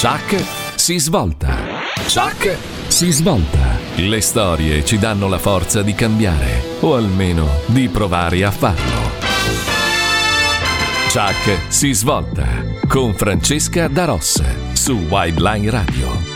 Chuck si svolta. Chuck si svolta. Le storie ci danno la forza di cambiare, o almeno di provare a farlo. Chuck si svolta con Francesca Daros su Wildline Radio.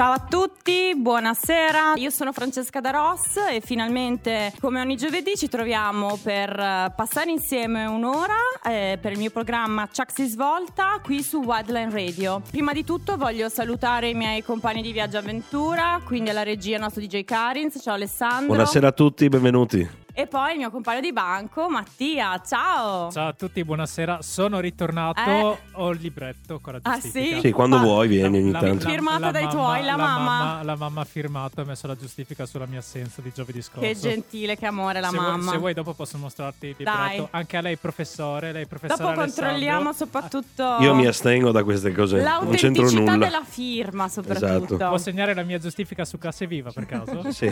Ciao a tutti, buonasera. Io sono Francesca Daros e finalmente, come ogni giovedì, ci troviamo per eh, passare insieme un'ora eh, per il mio programma Chuck si svolta qui su Wildline Radio. Prima di tutto voglio salutare i miei compagni di viaggio avventura, quindi alla regia nostro DJ Karins. Ciao Alessandro. Buonasera a tutti, benvenuti. E poi il mio compagno di banco, Mattia. Ciao. Ciao a tutti, buonasera. Sono ritornato. Eh. Ho il libretto con la Ah, giustifica. sì? Sì, quando Ma- vuoi vieni ogni La- tanto. la- Firmata dai tuoi, la mamma. La mamma ha firmato e ha messo la giustifica sulla mia assenza di giovedì scorso. Che gentile, che amore la se mamma. Vuoi, se vuoi dopo posso mostrarti il Dai. libretto. Anche a lei professore, lei professore Dopo Alessandro. controlliamo soprattutto Io mi astengo da queste cose, non c'entro l'autenticità nulla. della firma, soprattutto. Esatto. Può segnare la mia giustifica su Classe Viva per caso? Sì.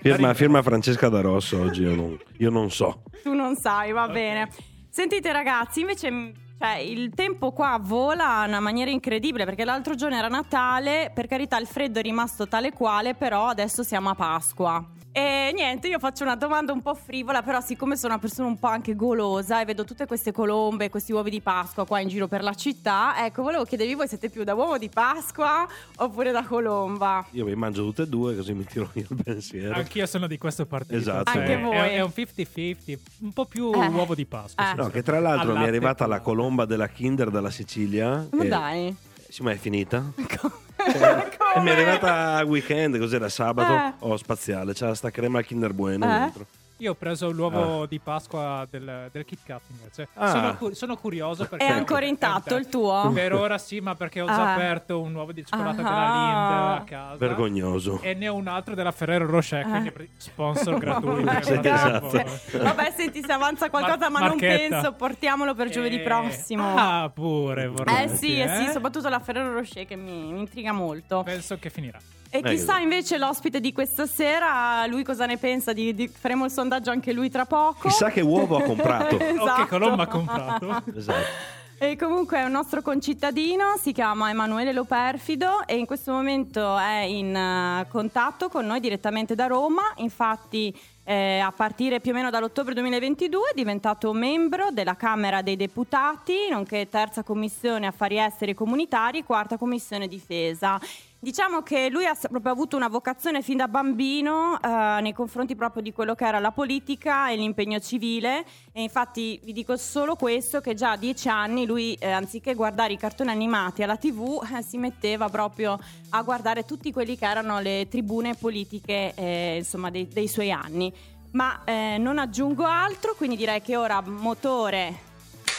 firma, firma Francesca da Rosso oggi, io non, io non so. Tu non sai, va bene. Sentite ragazzi, invece cioè, il tempo qua vola in una maniera incredibile perché l'altro giorno era Natale, per carità il freddo è rimasto tale quale, però adesso siamo a Pasqua. E niente, io faccio una domanda un po' frivola, però siccome sono una persona un po' anche golosa e vedo tutte queste colombe, questi uovi di Pasqua qua in giro per la città, ecco, volevo chiedervi voi siete più da uovo di Pasqua oppure da colomba? Io vi mangio tutte e due così mi tiro via il pensiero. Anch'io sono di questo partito. Esatto. Cioè, Anche è- voi. È, un 50-50, un po' più Eh. uovo di Pasqua. Eh. No, che tra l'altro Al mi è arrivata la colomba della Kinder dalla Sicilia. Ma dai. Sì, ma è finita. Come? E mi è arrivata a weekend, cos'era sabato? Eh. Oh, spaziale, c'era sta crema Kinder Bueno Eh? dentro. Io ho preso l'uovo di Pasqua del, del Kit Kat invece. Ah. Sono, cu- sono curioso perché... È ancora intatto il tuo? Per ora sì, ma perché ho già Ah. aperto un uovo di cioccolato della Ah. Lind a casa. Vergognoso. E ne ho un altro della Ferrero Rocher, quindi pre- sponsor gratuito. Sì, po'. Vabbè, senti, se avanza qualcosa, Mar- ma non marchetta. penso, portiamolo per giovedì Eh, prossimo. Ah, pure vorrei. eh sì, eh sì, soprattutto la Ferrero Rocher che mi, mi intriga molto. Penso che finirà. E chissà invece l'ospite di questa sera, lui cosa ne pensa? Di, di- faremo il sondaggio anche lui tra poco. Chissà che uovo ha comprato. O che Esatto. colomba ha comprato. esatto. E comunque è un nostro concittadino, si chiama Emanuele Loperfido e in questo momento è in eh, contatto con noi direttamente da Roma. Infatti eh, a partire più o meno dall'ottobre 2022 è diventato membro della Camera dei Deputati, nonché terza commissione affari esteri e comunitari, quarta commissione difesa. Diciamo che lui ha proprio avuto una vocazione fin da bambino eh, nei confronti proprio di quello che era la politica e l'impegno civile e infatti vi dico solo questo che già a dieci anni lui eh, anziché guardare i cartoni animati alla tv eh, si metteva proprio a guardare tutti quelli che erano le tribune politiche eh, insomma dei, dei suoi anni. Ma eh, non aggiungo altro, quindi direi che ora motore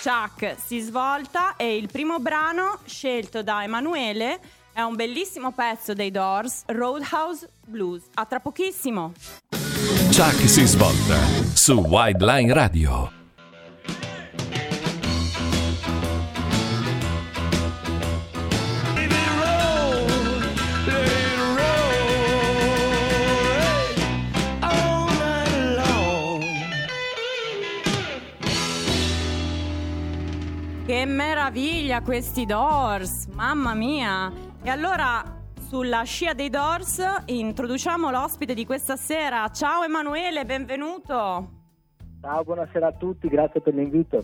Chuck si svolta e il primo brano scelto da Emanuele è un bellissimo pezzo dei Doors, Roadhouse Blues. A tra pochissimo. Chuck si svolta su Wildline Radio. Che meraviglia questi Doors, mamma mia! E allora sulla scia dei Doors introduciamo l'ospite di questa sera. Ciao Emanuele, benvenuto. Ciao, buonasera a tutti, grazie per l'invito.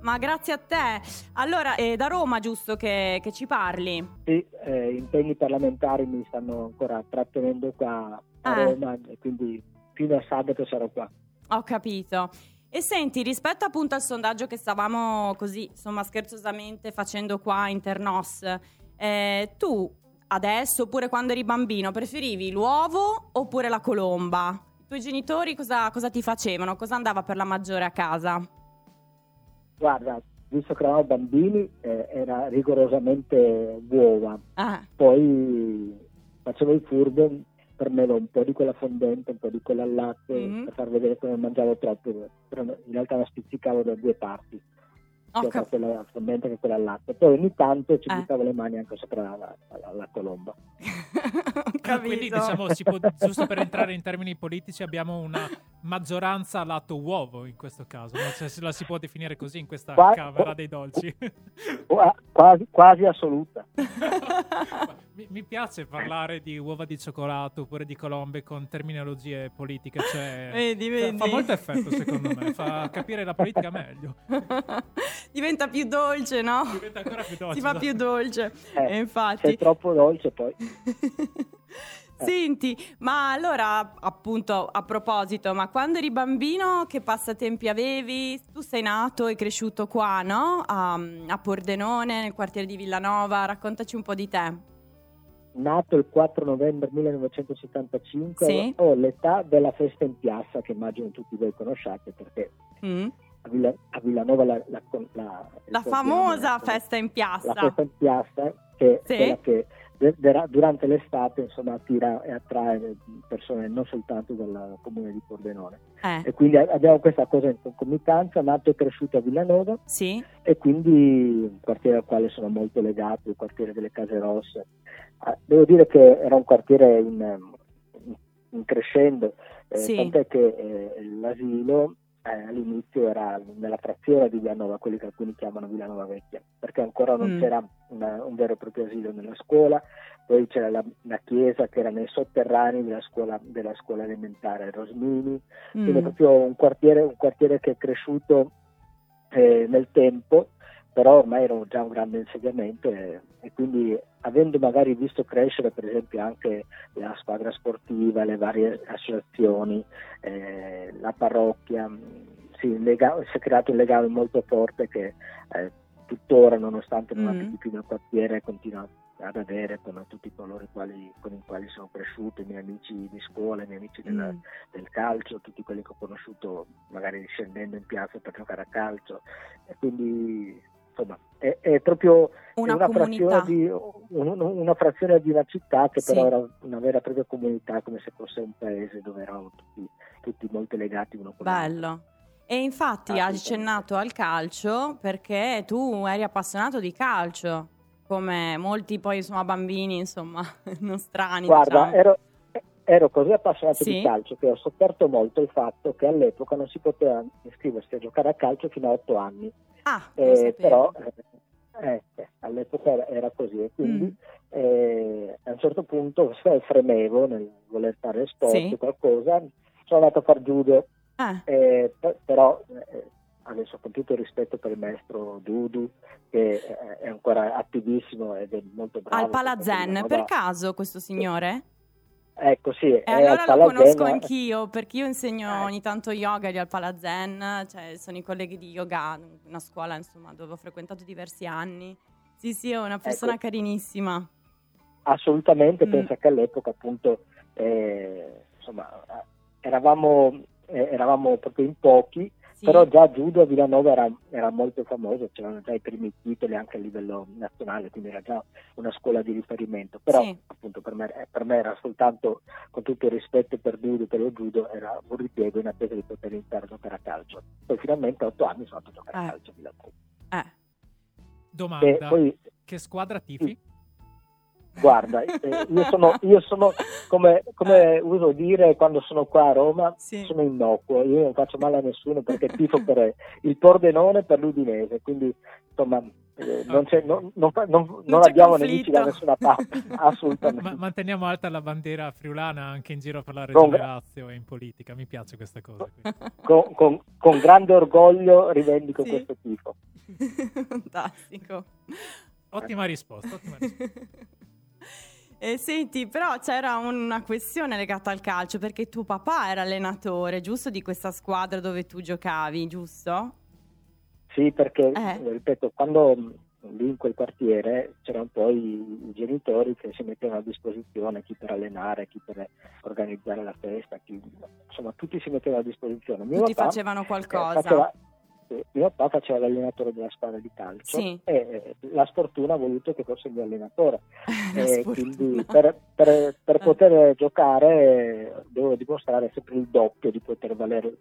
Ma grazie a te. Allora, è da Roma giusto che, che ci parli? Sì, eh, impegni parlamentari mi stanno ancora trattenendo qua a Ah. Roma e quindi fino a sabato sarò qua. Ho capito. E senti, rispetto appunto al sondaggio che stavamo così, insomma, scherzosamente facendo qua in Ternos, eh, tu adesso, oppure quando eri bambino, preferivi l'uovo oppure la colomba? I tuoi genitori cosa, cosa ti facevano? Cosa andava per la maggiore a casa? Guarda, visto che eravamo bambini, eh, era rigorosamente uova. Ah, Poi facevo il furbo, prendevo un po' di quella fondente, un po' di quella al latte Mhm. per far vedere che non mangiavo troppo, però in realtà la spizzicavo da due parti, sia cap- quella fondente che quella al latte. Poi ogni tanto ci Eh. buttavo le mani anche sopra la, la- la colomba. capito. Quindi diciamo, si può, giusto per entrare in termini politici, abbiamo una maggioranza lato uovo in questo caso, no? cioè, se la si può definire così in questa Qua- camera dei dolci. Qua- Quasi, quasi assoluta. mi, mi piace parlare di uova di cioccolato oppure di colombe con terminologie politiche, cioè Vedi, fa- vedi. fa molto effetto secondo me, fa capire la politica meglio. Diventa più dolce, no? Diventa ancora più dolce. Si fa più dolce. Eh, E Se infatti. è troppo dolce poi. Senti, ma allora appunto a proposito, ma quando eri bambino che passatempi avevi? Tu sei nato e cresciuto qua, no? A, a Pordenone, nel quartiere di Villanova, raccontaci un po' di te. Nato il 4 novembre 1975, Sì. ho l'età della festa in piazza che immagino tutti voi conosciate perché Mm? a, Villa- a Villanova la, la, la- La famosa festa in piazza. la festa in piazza che Sì. è quella che durante l'estate insomma attira e attrae persone non soltanto dal comune di Pordenone. Eh, e quindi abbiamo questa cosa in concomitanza. Nato e cresciuto a Villanova. Sì, e quindi un quartiere al quale sono molto legato, il quartiere delle Case Rosse. Ah, Devo dire che era un quartiere in, in- in crescendo, eh, Sì. tant'è che eh, l'asilo eh, all'inizio era nella frazione di Villanova, quelli che alcuni chiamano Villanova Vecchia, perché ancora non Mm. c'era una- un vero e proprio asilo nella scuola, poi c'era la, la chiesa che era nei sotterranei della scuola, della scuola elementare Rosmini, quindi è Mm. proprio un quartiere, un quartiere che è cresciuto eh, nel tempo, però ormai era già un grande insediamento e, e quindi avendo magari visto crescere per esempio anche la squadra sportiva, le varie associazioni, eh, la parrocchia, si, il lega- si è creato un legame molto forte che eh, tuttora nonostante non Mm. abiti più nel quartiere continua ad avere con tutti coloro quali- con i quali sono cresciuto, i miei amici di scuola, i miei amici Mm. del calcio, tutti quelli che ho conosciuto magari scendendo in piazza per giocare a calcio e quindi insomma è, è proprio Una, una, frazione di, un- una frazione di una città che Sì. però era una vera e propria comunità come se fosse un paese dove eravamo tutti, tutti molto legati uno con l'altro. Bello. E infatti Ah, hai accennato al calcio perché tu eri appassionato di calcio, come molti poi insomma bambini insomma nostrani. Guarda, diciamo. ero, ero così appassionato Sì. di calcio che ho sofferto molto il fatto che all'epoca non si poteva iscriversi a giocare a calcio fino a otto anni. Ah, Eh, però eh, eh, eh, all'epoca era, così e quindi Mm. eh, a un certo punto fremevo nel voler fare sport Sì. o qualcosa sono andato a far judo Eh, eh, pe- però adesso con tutto il rispetto per il maestro Dudu che è ancora attivissimo ed è molto bravo al perché per caso questo signore? Ecco sì E allora al lo conosco eh, anch'io perché io insegno Eh. ogni tanto yoga lì al Palazen, cioè sono i colleghi di yoga, una scuola insomma dove ho frequentato diversi anni. Sì, sì, è una persona Ecco. carinissima. assolutamente Mm. pensa che all'epoca appunto eh, insomma eravamo, eh, eravamo proprio in pochi Sì. però già judo a Villanova era, era molto famoso c'erano già i primi titoli anche a livello nazionale quindi era già una scuola di riferimento però Sì. appunto per me, eh, per me era soltanto con tutto il rispetto per Dudu per lo judo era un ripiego in attesa di poter iniziare a giocare a calcio poi finalmente a otto anni sono andato a giocare Eh. a calcio a Villanova Eh, Domanda, poi che squadra tifi? Guarda, eh, io sono, io sono come, come uso dire quando sono qua a Roma, Sì. sono innocuo, io non faccio male a nessuno perché tifo per il Pordenone e per l'Udinese, quindi insomma eh, non, c'è, non, non non- abbiamo conflitto. nemici da nessuna parte, assolutamente. Ma- manteniamo alta la bandiera friulana anche in giro per la Con- regione Lazio e in politica, mi piace questa cosa. Con, con- con grande orgoglio rivendico Sì. questo tifo. Fantastico. Ottima risposta, ottima risposta. E senti, però c'era una questione legata al calcio perché tuo papà era allenatore, giusto, di questa squadra dove tu giocavi, giusto? Sì, perché, Eh. ripeto, quando mh, lì in quel quartiere c'erano poi i, genitori che si mettevano a disposizione, chi per allenare, chi per organizzare la festa, chi- insomma tutti si mettevano a disposizione. Mio Tutti papà, facevano eh, qualcosa. faceva- sì, mio papà faceva l'allenatore della squadra di calcio Sì. e eh, la sfortuna ha voluto che fosse il mio allenatore. E quindi per, per- per Eh. poter giocare eh, devo dimostrare sempre il doppio di poter valere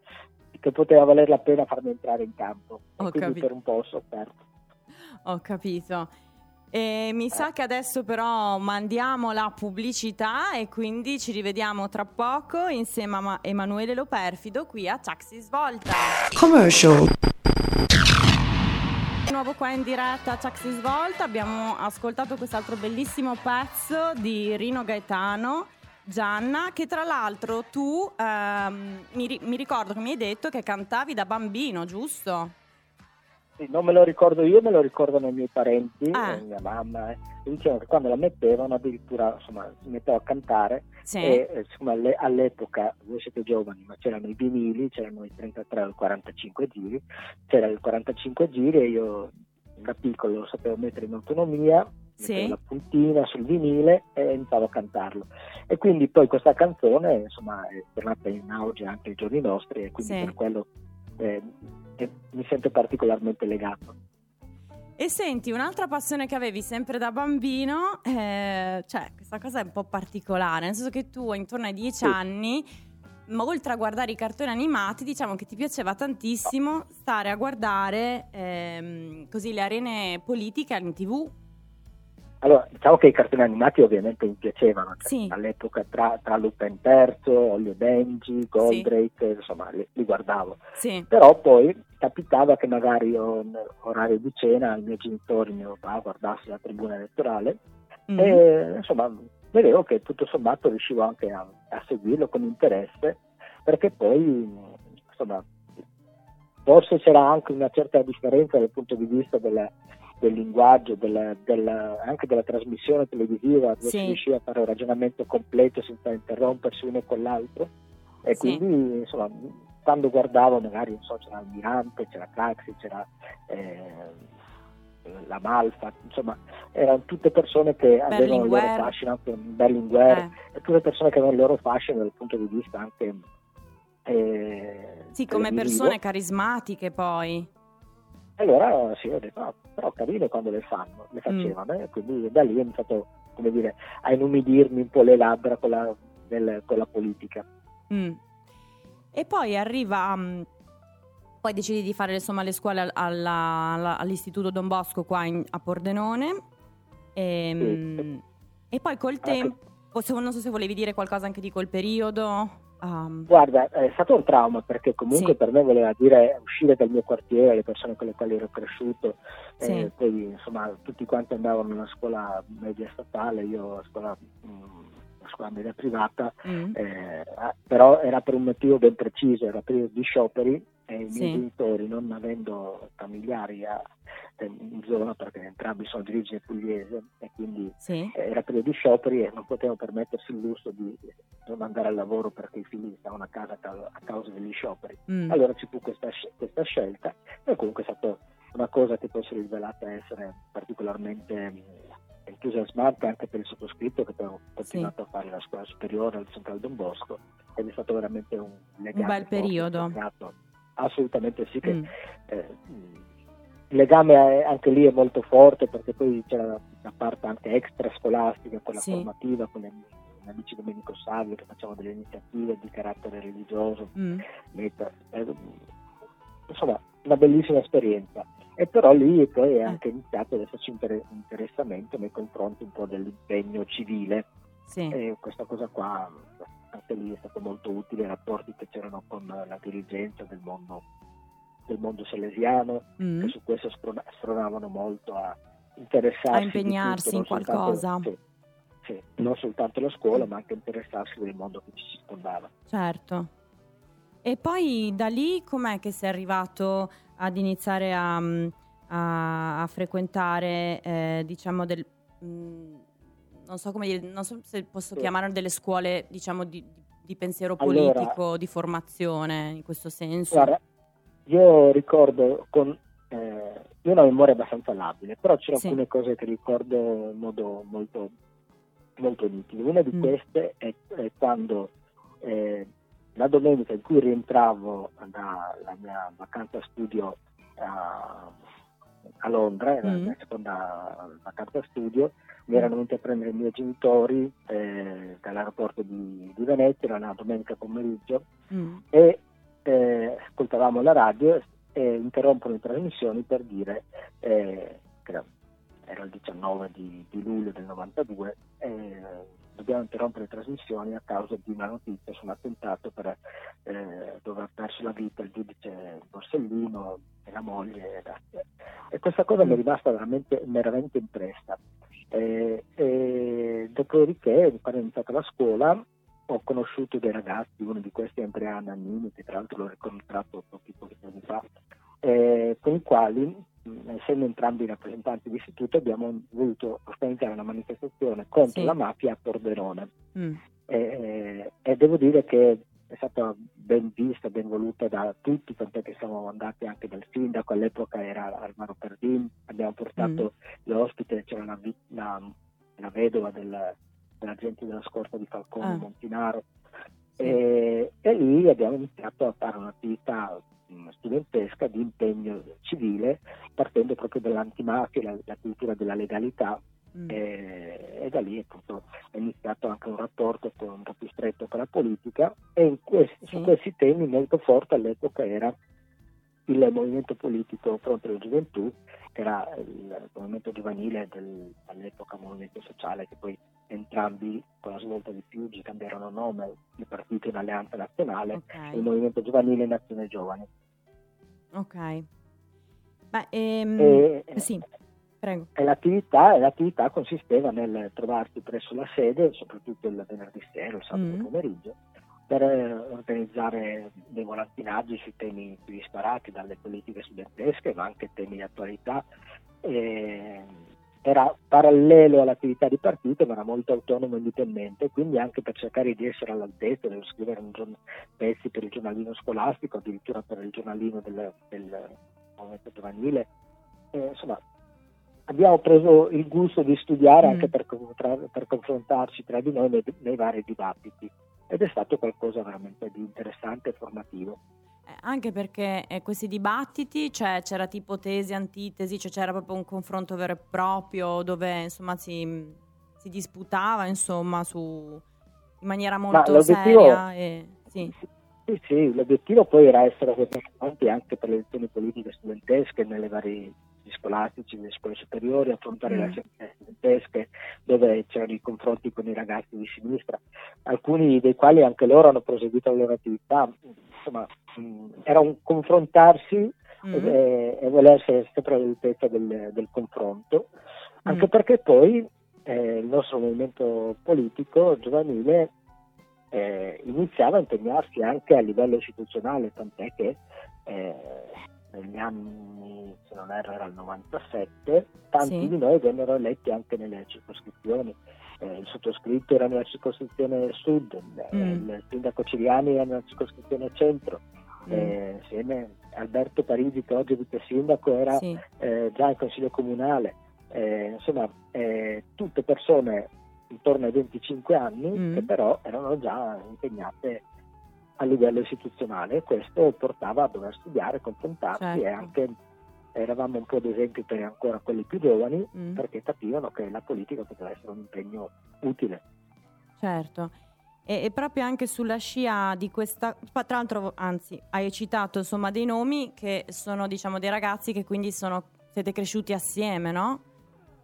che poteva valer la pena farmi entrare in campo Ho quindi capito. per un po' ho sofferto Ho capito. E mi sa che adesso però mandiamo la pubblicità e quindi ci rivediamo tra poco insieme a Emanuele Loperfido qui a Taxi Svolta. Commercial. Nuovo qua in diretta a Taxi Svolta abbiamo ascoltato quest'altro bellissimo pezzo di Rino Gaetano. Gianna, che tra l'altro tu ehm, mi, mi ricordo che mi hai detto che cantavi da bambino, giusto? Sì, non me lo ricordo io, me lo ricordano i miei parenti, Ah. mia mamma. eh. Dicevano che quando la mettevano addirittura insomma, si metteva a cantare Sì. e eh, insomma, alle- all'epoca, voi siete giovani, ma c'erano i vinili, c'erano i 33 o i 45 giri, c'era il 45 giri e io da piccolo lo sapevo mettere in autonomia, Sì. la puntina sul vinile e iniziavo a cantarlo. E quindi poi questa canzone insomma, è tornata in auge anche ai giorni nostri e quindi Sì. per quello eh, eh, mi sento particolarmente legato. E senti, un'altra passione che avevi sempre da bambino, eh, cioè questa cosa è un po' particolare, nel senso che tu intorno ai dieci Sì. anni, ma oltre a guardare i cartoni animati, diciamo che ti piaceva tantissimo stare a guardare ehm, così le arene politiche in tv. Allora, diciamo che i cartoni animati ovviamente mi piacevano, cioè, Sì. all'epoca tra, tra Lupin III, Olio Benji, Goldrake, insomma li, li guardavo. Sì, Però poi capitava che magari orario di cena i miei genitori, mio papà, guardasse la tribuna elettorale Mm. e insomma vedevo che tutto sommato riuscivo anche a, a seguirlo con interesse perché poi insomma forse c'era anche una certa differenza dal punto di vista della- del linguaggio, della- della- anche della trasmissione televisiva, dove Sì. si riusciva a fare un ragionamento completo senza interrompersi uno con l'altro e Sì. quindi insomma quando guardavo magari non so, c'era Almirante, c'era Craxi, c'era eh, la Malfa, insomma erano tutte persone che avevano il loro fascino, anche Berlinguer, Eh, e tutte persone che avevano il loro fascino dal punto di vista anche eh, sì, come persone carismatiche poi. Allora sì, ho detto, no, però carine quando le fanno, Mm. le facevano, e quindi da lì ho iniziato, come dire, a inumidirmi un po' le labbra con la, nel- con la politica. Mm. E poi arriva, mm, poi decidi di fare insomma le scuole al- alla- alla- all'Istituto Don Bosco qua in- a Pordenone. E, mm, e poi col tempo, se- non so se volevi dire qualcosa anche di quel periodo. um, Guarda, è stato un trauma perché comunque Sì. per me voleva dire uscire dal mio quartiere, le persone con le quali ero cresciuto, Sì. e poi insomma tutti quanti andavano una scuola media statale, io a scuola, mm, a scuola media privata, mm, eh, però era per un motivo ben preciso, era periodo di scioperi e i miei Sì. genitori non avendo familiari a- in zona perché entrambi sono di origine pugliese e quindi sì, eh, era periodo di scioperi e non potevano permettersi il lusso di non andare al lavoro perché i figli stavano a casa a causa, degli scioperi. mm, Allora ci fu questa, questa scelta e comunque è stata una cosa che poi si è rivelata essere particolarmente mh, entusiasmante anche per il sottoscritto che poi ho continuato a fare la scuola superiore al Central Don Bosco ed è stato veramente un legame bel periodo. Assolutamente sì, che mm, eh, il legame anche lì è molto forte perché poi c'era la parte anche extrascolastica, quella Sì. formativa con gli amici Domenico Savio che facevano delle iniziative di carattere religioso, mm, meta- eh, insomma una bellissima esperienza. E però lì poi è anche iniziato ad esserci inter- interessamento nei confronti un po' dell'impegno civile sì, e questa cosa qua anche lì è stato molto utile, i rapporti che c'erano con la dirigenza del mondo, del mondo salesiano, mm, che su questo sprona- spronavano molto a interessarsi A impegnarsi tutto, in non soltanto- qualcosa. sì, sì, non soltanto la scuola ma anche interessarsi del mondo che ci circondava certo. E poi da lì com'è che sei arrivato ad iniziare a, mm, a- a frequentare, eh, diciamo, del, mm, non so come dire, non so se posso Sì. chiamare delle scuole, diciamo, di, di pensiero Allora- politico, di formazione, in questo senso. Guarda, io ricordo con eh, io ho una memoria abbastanza labile, però c'erano Sì. alcune cose che ricordo in modo molto, molto nitido. Una di Mm. queste è, è quando eh, la domenica in cui rientravo dalla mia vacanza studio a, a Londra, era la Mm. mia seconda vacanza studio, mi erano venuti a prendere i miei genitori eh, dall'aeroporto di, di Venezia, era una domenica pomeriggio, Mm, e eh, ascoltavamo la radio e interrompono le trasmissioni per dire eh, che era il 19 di, di luglio del 92, e dobbiamo interrompere le trasmissioni a causa di una notizia su un attentato per, eh, dove ha perso la vita il giudice Borsellino e la moglie. E questa cosa mi è rimasta veramente, veramente impressa. E, e dopodiché, quando ho iniziato la scuola, ho conosciuto dei ragazzi, uno di questi è Andrea Nannini, che tra l'altro l'ho incontrato pochi pochi giorni fa, eh, con i quali, essendo entrambi rappresentanti di istituto, abbiamo voluto organizzare una manifestazione contro sì. la mafia a Pordenone. Mm. Eh, e devo dire che è stata ben vista, ben voluta da tutti, tant'è che siamo andati anche dal sindaco, all'epoca era Armano Perdin, abbiamo portato mm. l'ospite, c'era la, la, la vedova del, dell'agente della scorta di Falcone ah. Montinaro e, e, lì abbiamo iniziato a fare un'attività mm, studentesca di impegno civile partendo proprio dall'antimafia, la, la cultura della legalità mm. e, e, da lì appunto, è iniziato anche un rapporto un po' più stretto con la politica e questi, sì. su questi temi molto forte all'epoca era il movimento politico Fronte della Gioventù, che era il movimento giovanile del, all'epoca movimento sociale, che poi entrambi con la svolta di Piuggi cambiarono nome, il partito in Alleanza Nazionale okay. e il movimento giovanile Nazione Giovane. Ok. Beh, ehm, e, sì, prego. E l'attività, l'attività, consisteva nel trovarsi presso la sede, soprattutto il venerdì sera, il sabato mm. pomeriggio, per organizzare dei volantinaggi sui temi più disparati, dalle politiche studentesche, ma anche temi di attualità. E era parallelo all'attività di partito, ma era molto autonomo e indipendente, quindi anche per cercare di essere all'altezza, devo scrivere giorn- pezzi per il giornalino scolastico, addirittura per il giornalino del, del movimento giovanile. E, insomma, abbiamo preso il gusto di studiare mm. anche per, per, confrontarci tra di noi nei, nei vari dibattiti ed è stato qualcosa veramente di interessante e formativo. Eh, anche perché eh, questi dibattiti, cioè, c'era tipo tesi, antitesi, cioè c'era proprio un confronto vero e proprio dove insomma si, si disputava insomma su, in maniera molto seria. E, sì. Sì, sì, l'obiettivo poi era essere avanti anche per le elezioni politiche studentesche nelle varie scolastici, nelle scuole superiori, affrontare mm. le scienze studentesche dove c'erano i confronti con i ragazzi di sinistra, alcuni dei quali anche loro hanno proseguito la loro attività, insomma mh, era un confrontarsi mm. e, e, voler essere sempre all'altezza del, del confronto, anche mm. perché poi eh, il nostro movimento politico giovanile eh, iniziava a impegnarsi anche a livello istituzionale, tant'è che eh, negli anni, se non erro, era il 97, tanti sì. di noi vennero eletti anche nelle circoscrizioni. Eh, il sottoscritto era nella circoscrizione sud, mm. il sindaco Ciriani era nella circoscrizione centro, mm. eh, insieme Alberto Parigi che oggi è vice sindaco era sì. Eh, già in consiglio comunale. Eh, insomma, eh, tutte persone intorno ai 25 anni mm. che però erano già impegnate a livello istituzionale e questo portava a dover studiare, confrontarsi certo. e anche eravamo un po' ad esempio per ancora quelli più giovani mm. perché capivano che la politica poteva essere un impegno utile. Certo. E, e, proprio anche sulla scia di questa, tra l'altro, anzi, hai citato insomma dei nomi che sono diciamo dei ragazzi che quindi sono, siete cresciuti assieme, no?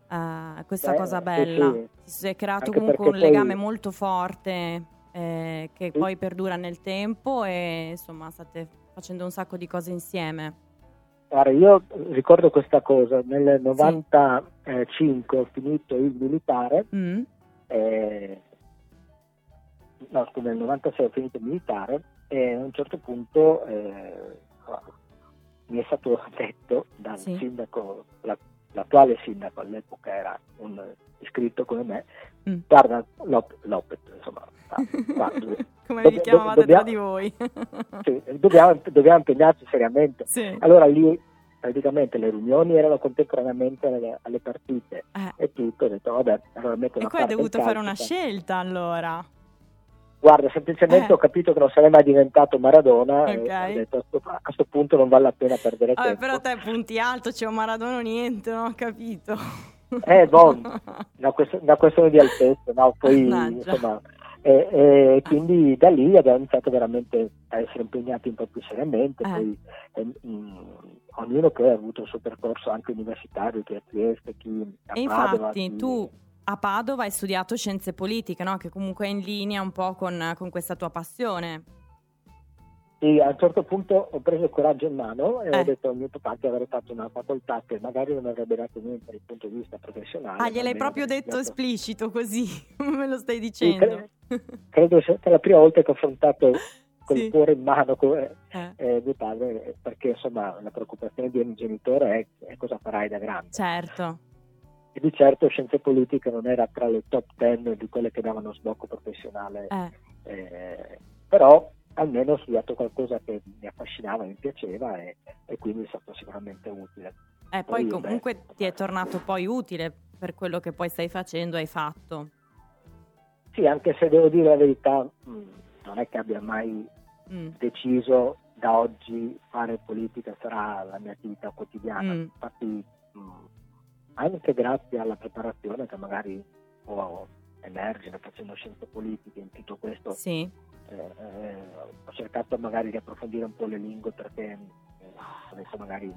Uh, questa Beh, cosa bella. Sì, sì. Si è creato anche comunque un legame molto forte eh, che poi perdura nel tempo e insomma state facendo un sacco di cose insieme. Guarda, io ricordo questa cosa, nel 95 sì. ho finito il militare, mm. eh, no scusa, nel 96 ho finito il militare e a un certo punto eh, mi è stato detto dal sì. sindaco, la, l'attuale sindaco all'epoca era un iscritto come me, mm. guarda Lopet, insomma, guarda, come vi chiamavate dobbiamo, tra di voi. sì, dobbiamo, dobbiamo, impegnarci seriamente. Sì. Allora lì praticamente le riunioni erano contemporaneamente alle, alle partite eh. e tutto, ho detto vabbè, allora metto E poi hai dovuto fare una scelta allora. Guarda, semplicemente eh. ho capito che non sarei mai diventato Maradona okay. e ho detto a questo punto non vale la pena perdere Vabbè, tempo. Però te punti alto, c'è un Maradona o niente, non ho capito. Eh, bon, una, questione, una questione di altezza, no? Poi, insomma, e, e, quindi da lì abbiamo iniziato veramente a essere impegnati un po' più seriamente, Eh. poi eh, mh, ognuno poi ha avuto il suo percorso anche universitario, chi a Trieste, chi a E Padova, infatti chi- tu a Padova hai studiato scienze politiche, no? Che comunque è in linea un po' con, con questa tua passione. Sì, a un certo punto ho preso il coraggio in mano e Eh. ho detto a mio papà che avrei fatto una facoltà che magari non avrebbe dato niente dal punto di vista professionale. Ah, gliel'hai proprio detto studiato- esplicito così, come me lo stai Sì, dicendo. cre- credo sia stata la prima volta che ho affrontato col Sì. cuore in mano co- eh, Eh, eh, mio padre, eh, perché insomma la preoccupazione di ogni genitore è, è cosa farai da grande. certo. E di certo scienze politiche non era tra le top ten di quelle che davano sbocco professionale, Eh, eh, però almeno ho studiato qualcosa che mi affascinava, mi piaceva e, e quindi è stato sicuramente utile. eh, poi Poi, comunque beh, ti è tornato poi utile per quello che poi stai facendo, hai fatto. Sì, anche se devo dire la verità, mh, non è che abbia mai Mm, deciso da oggi fare politica sarà la mia attività quotidiana. Mm. Infatti, mh, anche grazie alla preparazione che magari può emergere facendo scienze politiche in tutto questo, Sì, eh, eh, ho cercato magari di approfondire un po' le lingue perché eh, adesso magari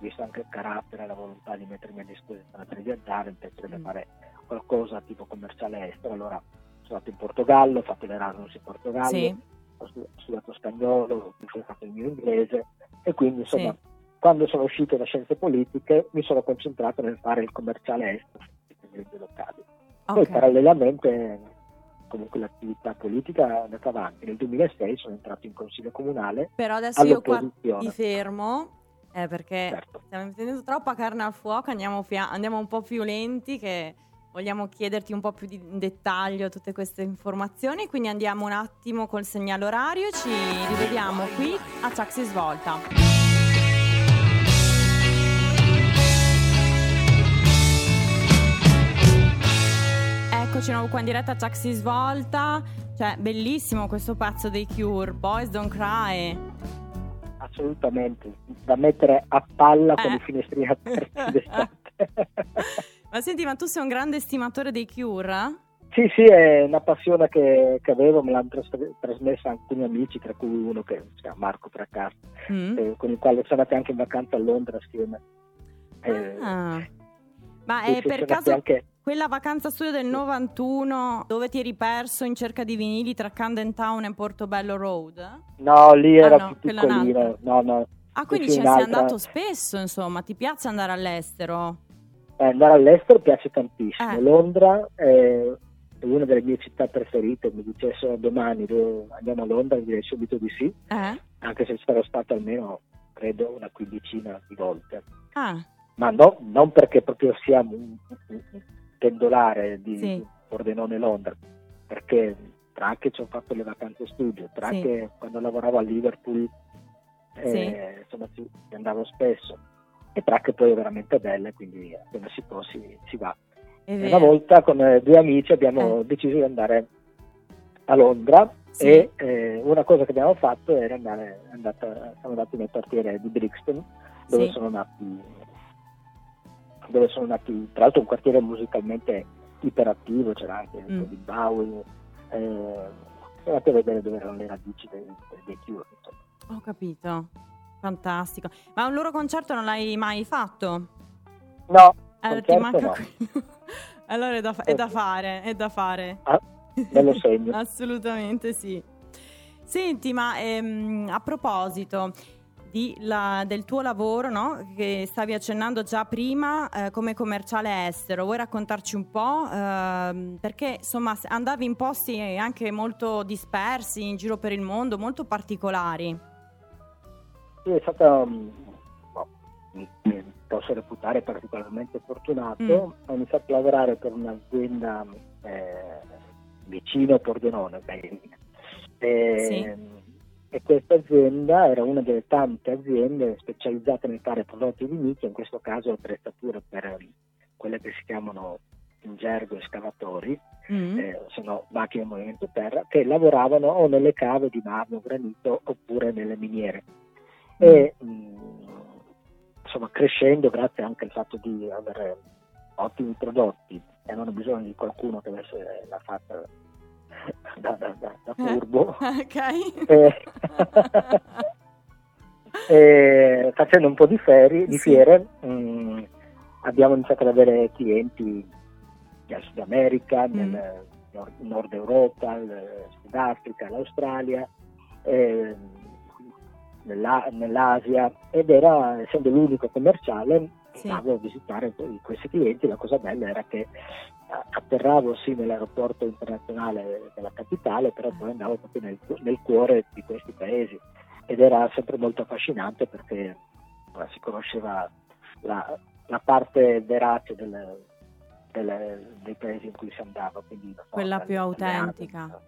visto anche il carattere e la volontà di mettermi a disposizione per viaggiare, mi piacerebbe Mm. fare qualcosa tipo commerciale estero, allora sono stato in Portogallo, ho fatto l'Erasmus in Portogallo, sì, ho stu- ho studiato spagnolo, ho fatto il mio inglese e quindi insomma Sì. Quando sono uscito da scienze politiche mi sono concentrato nel fare il commerciale estero quindi locali. Poi parallelamente comunque l'attività politica è andata avanti. Nel 2006 sono entrato in consiglio comunale Però adesso io qua ti fermo eh, perché Certo. stiamo mettendo troppa carne al fuoco, andiamo, fia- andiamo un po' più lenti che vogliamo chiederti un po' più di in dettaglio tutte queste informazioni, quindi andiamo un attimo col segnale orario ci rivediamo qui a si svolta. Eccoci nuovo qua in diretta a Ciak si svolta, cioè bellissimo questo pezzo dei Cure, Boys Don't Cry. Assolutamente, da mettere a palla con Eh. i finestrini aperti d'estate. Ma senti, ma tu sei un grande estimatore dei Cure? Sì, sì, è una passione che, che avevo, me l'hanno tras- trasmessa alcuni amici, tra cui uno che si chiama Marco Fracassi, Mm. eh, con il quale sono andati anche in vacanza a Londra assieme. Eh, Ah. Ma è per caso anche quella vacanza studio del Sì. 91 dove ti eri perso in cerca di vinili tra Camden Town e Portobello Road? No, lì Ah, era no, più piccolino. No, no. Ah, quindi ci sei andato spesso, insomma, ti piace andare all'estero? Eh, andare all'estero piace tantissimo. Eh. Londra è una delle mie città preferite. Mi dicessero domani andiamo a Londra, direi subito di sì, Eh? anche se sarò stato almeno, credo, una quindicina di volte. Ah, Ma no- non perché proprio sia un- un pendolare di Sì. Pordenone Londra, perché tra che ci ho fatto le vacanze studio, tra Sì. che quando lavoravo a Liverpool eh, Sì. insomma ci, andavo spesso e tra che poi è veramente bella quindi appena si può si, si va. Una volta con eh, due amici abbiamo Eh. deciso di andare a Londra Sì. e eh, una cosa che abbiamo fatto era andare andata, siamo andati nel quartiere di Brixton dove Sì. sono nati dove sono nati tra l'altro un quartiere musicalmente iperattivo c'era anche Mm. di Bowie eh, andati a vedere dove erano le radici dei, dei Cure insomma. Ho capito. Fantastico. Ma un loro concerto non l'hai mai fatto? no Eh, ti manca no. quello. allora è da, fa- è da fare, è da fare. Ah, me lo segno Assolutamente sì. Senti, ma ehm, a proposito la- del tuo lavoro, no? che stavi accennando già prima eh, come commerciale estero, vuoi raccontarci un po'? Ehm, perché insomma andavi in posti anche molto dispersi in giro per il mondo, molto particolari. Sì, è stata, boh, mi, mi posso reputare particolarmente fortunato. Mm. Ho iniziato a lavorare per un'azienda eh, vicino a Pordenone, beh, e, e questa azienda era una delle tante aziende specializzate nel fare prodotti di nicchia, in questo caso attrezzature per quelle che si chiamano in gergo escavatori, Mm. eh, sono macchine in movimento terra, che lavoravano o nelle cave di marmo, granito oppure nelle miniere. E mh, insomma, crescendo, grazie anche al fatto di avere ottimi prodotti e non ho bisogno di qualcuno che avesse la fatta da, da, da, da furbo. Ok. E- e facendo un po' di, feri, di Sì. fiere mh, abbiamo iniziato ad avere clienti dal Sud America, Mm. nel nord, Nord Europa, il Sudafrica, l'Australia, eh, nell'A- nell'Asia ed era, essendo l'unico commerciale, Sì. andavo a visitare que- questi clienti. La cosa bella era che atterravo sì nell'aeroporto internazionale della capitale, però poi andavo proprio nel, nel cuore di questi paesi ed era sempre molto affascinante perché si conosceva la, la parte verace del- del- dei paesi in cui si andava. Quindi, so, Quella più autentica. Ande,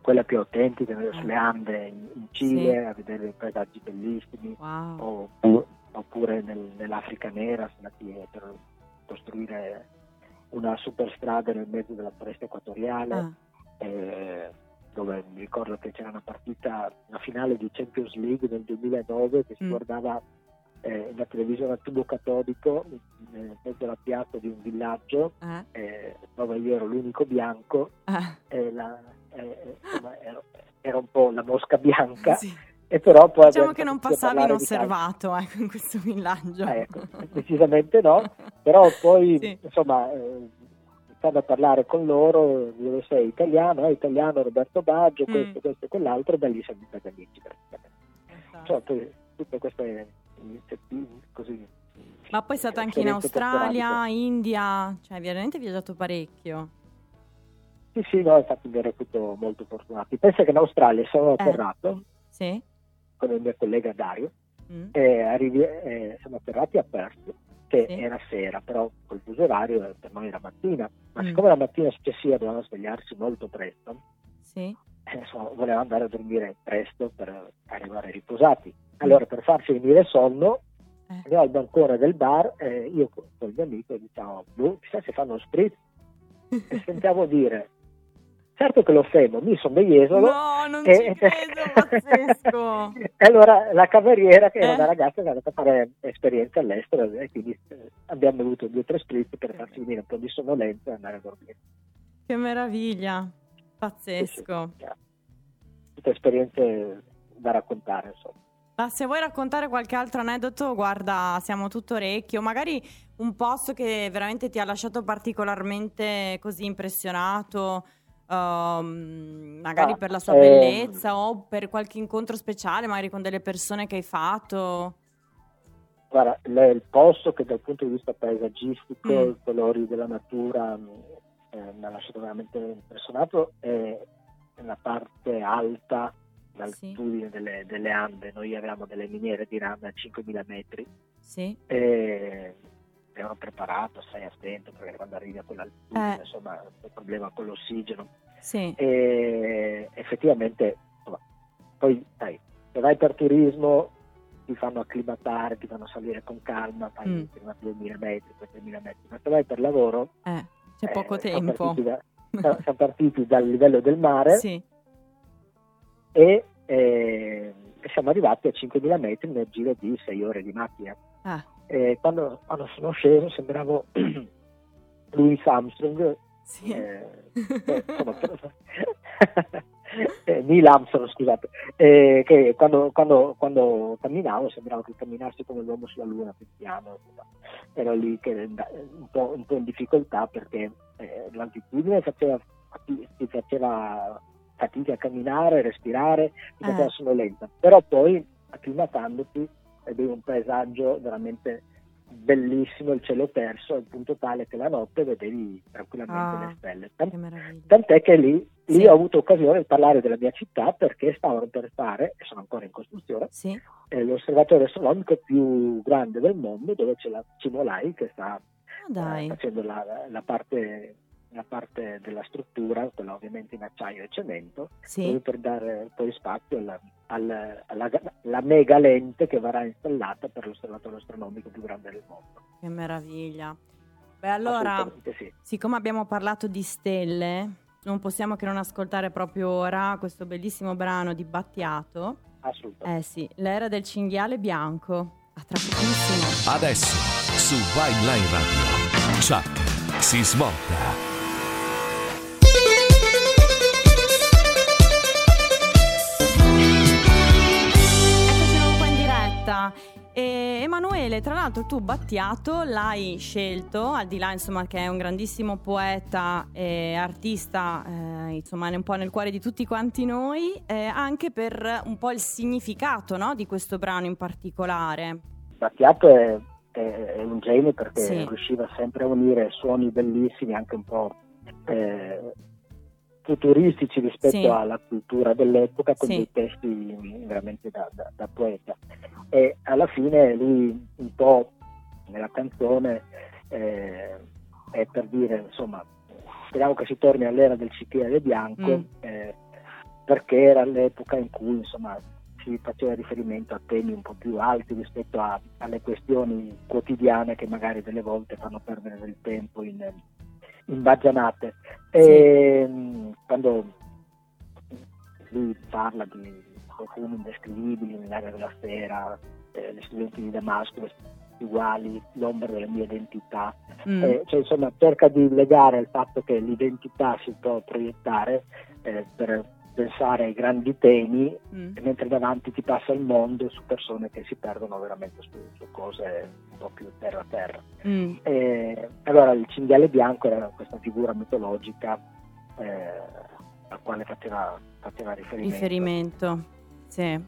quella più autentica, Eh. sulle Ande in, in Cile, Sì. a vedere i paesaggi bellissimi, Wow. o- oppure nel- nell'Africa nera, andati per costruire una superstrada nel mezzo della foresta equatoriale, Ah, eh, dove mi ricordo che c'era una partita, una finale di Champions League nel 2009 che si Mm. guardava eh, una televisione a tubo catodico in mezzo alla piazza di un villaggio eh, eh, dove io ero l'unico bianco eh. e la- eh, insomma, ero, ero un po' la mosca bianca Sì. E però poi Diciamo che non passavi inosservato ecco, in questo villaggio. Ecco, decisamente no, però poi Sì. insomma eh, iniziando a parlare con loro dove sei italiano, eh, italiano Roberto Baggio, Mm. questo, questo e quell'altro, da lì siamo diventati amici praticamente. Esatto. Cioè, tutte queste iniziative così. Ma poi è stato anche in Australia. India, cioè veramente viaggiato parecchio. Sì, sì, no, infatti mi reputo molto fortunati. Pensa che in Australia sono Eh. atterrato Sì? Con il mio collega Dario Mm. e arrivi- eh, siamo atterrati a Perth che Sì. era sera, però col fuso orario eh, per noi era mattina, ma Mm. siccome la mattina successiva dovevamo svegliarsi molto presto, Sì? eh, insomma, volevamo andare a dormire presto per arrivare riposati. Allora per farci venire sonno Eh. andiamo al bancone del bar e io con con il mio amico diciamo, boh, chissà se fanno spritz e sentiamo dire certo che lo femo, mi sono Jesolo No, non e, ci credo, pazzesco. e allora la cameriera che era Eh. una ragazza che è andata a fare esperienze all'estero e quindi eh, abbiamo avuto due o tre spritz per farci venire un po' di sonnolenza e andare a dormire. Che meraviglia. Pazzesco. Sì, sì. Tutte esperienze da raccontare insomma. Ma se vuoi raccontare qualche altro aneddoto, guarda, siamo tutto orecchio. Magari un posto che veramente ti ha lasciato particolarmente così impressionato, ehm, magari Ah, per la sua ehm, bellezza o per qualche incontro speciale, magari con delle persone che hai fatto. Guarda, le- il posto che dal punto di vista paesaggistico, Mm. i colori della natura mh, eh, mi ha lasciato veramente impressionato è la parte alta, l'altitudine delle, delle Ande. Noi avevamo delle miniere di rame a 5.000 metri Sì? e abbiamo preparato, stai attento perché quando arrivi a quell'altitudine Eh. insomma c'è un problema con l'ossigeno Sì. e effettivamente insomma, poi sai, se vai per turismo ti fanno acclimatare, ti fanno salire con calma, fai Mm. prima 2000 metri, poi 3000 metri, ma se vai per lavoro Eh, c'è poco eh, siamo tempo. partiti, da- siamo- siamo partiti dal livello del mare Sì. e, eh, e siamo arrivati a 5000 metri nel giro di 6 ore di macchina. Ah, E quando, quando sono sceso sembravo Louis Armstrong. Sì. eh, eh, insomma, eh, Neil Armstrong scusate. Eh, che quando, quando, quando camminavo sembrava che camminassi come l'uomo sulla luna piano ero lì che, un, po', un po' in difficoltà perché eh, l'altitudine faceva, ti faceva fatica a camminare, respirare ti Eh. faceva sonnolenza però poi acclimatandoti vedevi un paesaggio veramente bellissimo, il cielo perso al punto tale che la notte vedevi tranquillamente Ah. le stelle. Tant-. Tant'è che lì, lì Sì. ho avuto occasione di parlare della mia città perché stavano per fare, e sono ancora in costruzione, Sì. eh, l'osservatorio astronomico più grande del mondo dove c'è la Cimolai che sta Ah, eh, facendo la, la parte, la parte della struttura, quella ovviamente in acciaio e cemento, proprio Sì. per dare poi spazio alla, al- alla, alla mega lente che verrà installata per l'osservatorio astronomico più grande del mondo. Che meraviglia. Beh, allora, sì. siccome abbiamo parlato di stelle, non possiamo che non ascoltare proprio ora questo bellissimo brano di Battiato. Assolutamente. Eh sì, l'era del cinghiale bianco. A tra pochissimo. Adesso su Wildline Radio. Chuck si svolta. E Emanuele, tra l'altro tu Battiato l'hai scelto, al di là insomma che è un grandissimo poeta e artista, eh, insomma è un po' nel cuore di tutti quanti noi, eh, anche per un po' il significato no, di questo brano in particolare. Battiato è, è, è un genio perché Sì. riusciva sempre a unire suoni bellissimi, anche un po' eh, futuristici rispetto Sì. alla cultura dell'epoca, con Sì. dei testi veramente da, da- da poeta. E alla fine lui un po' nella canzone eh, è per dire, insomma, speriamo che si torni all'era del cicliere bianco, Mm. eh, perché era l'epoca in cui insomma si faceva riferimento a temi un po' più alti rispetto a- alle questioni quotidiane che magari delle volte fanno perdere del tempo in, in baggianate. E, mh, quando lui parla di profumi indescrivibili nell'aria della sera, eh, gli studenti di Damasco uguali, l'ombra della mia identità, Mm. eh, cioè, insomma, cerca di legare il fatto che l'identità si può proiettare eh, per pensare ai grandi temi, Mm. mentre davanti ti passa il mondo su persone che si perdono veramente su, su cose un po' più terra a terra. Mm. E, allora il cinghiale bianco era questa figura mitologica eh, al quale faceva, faceva riferimento. riferimento. Sì.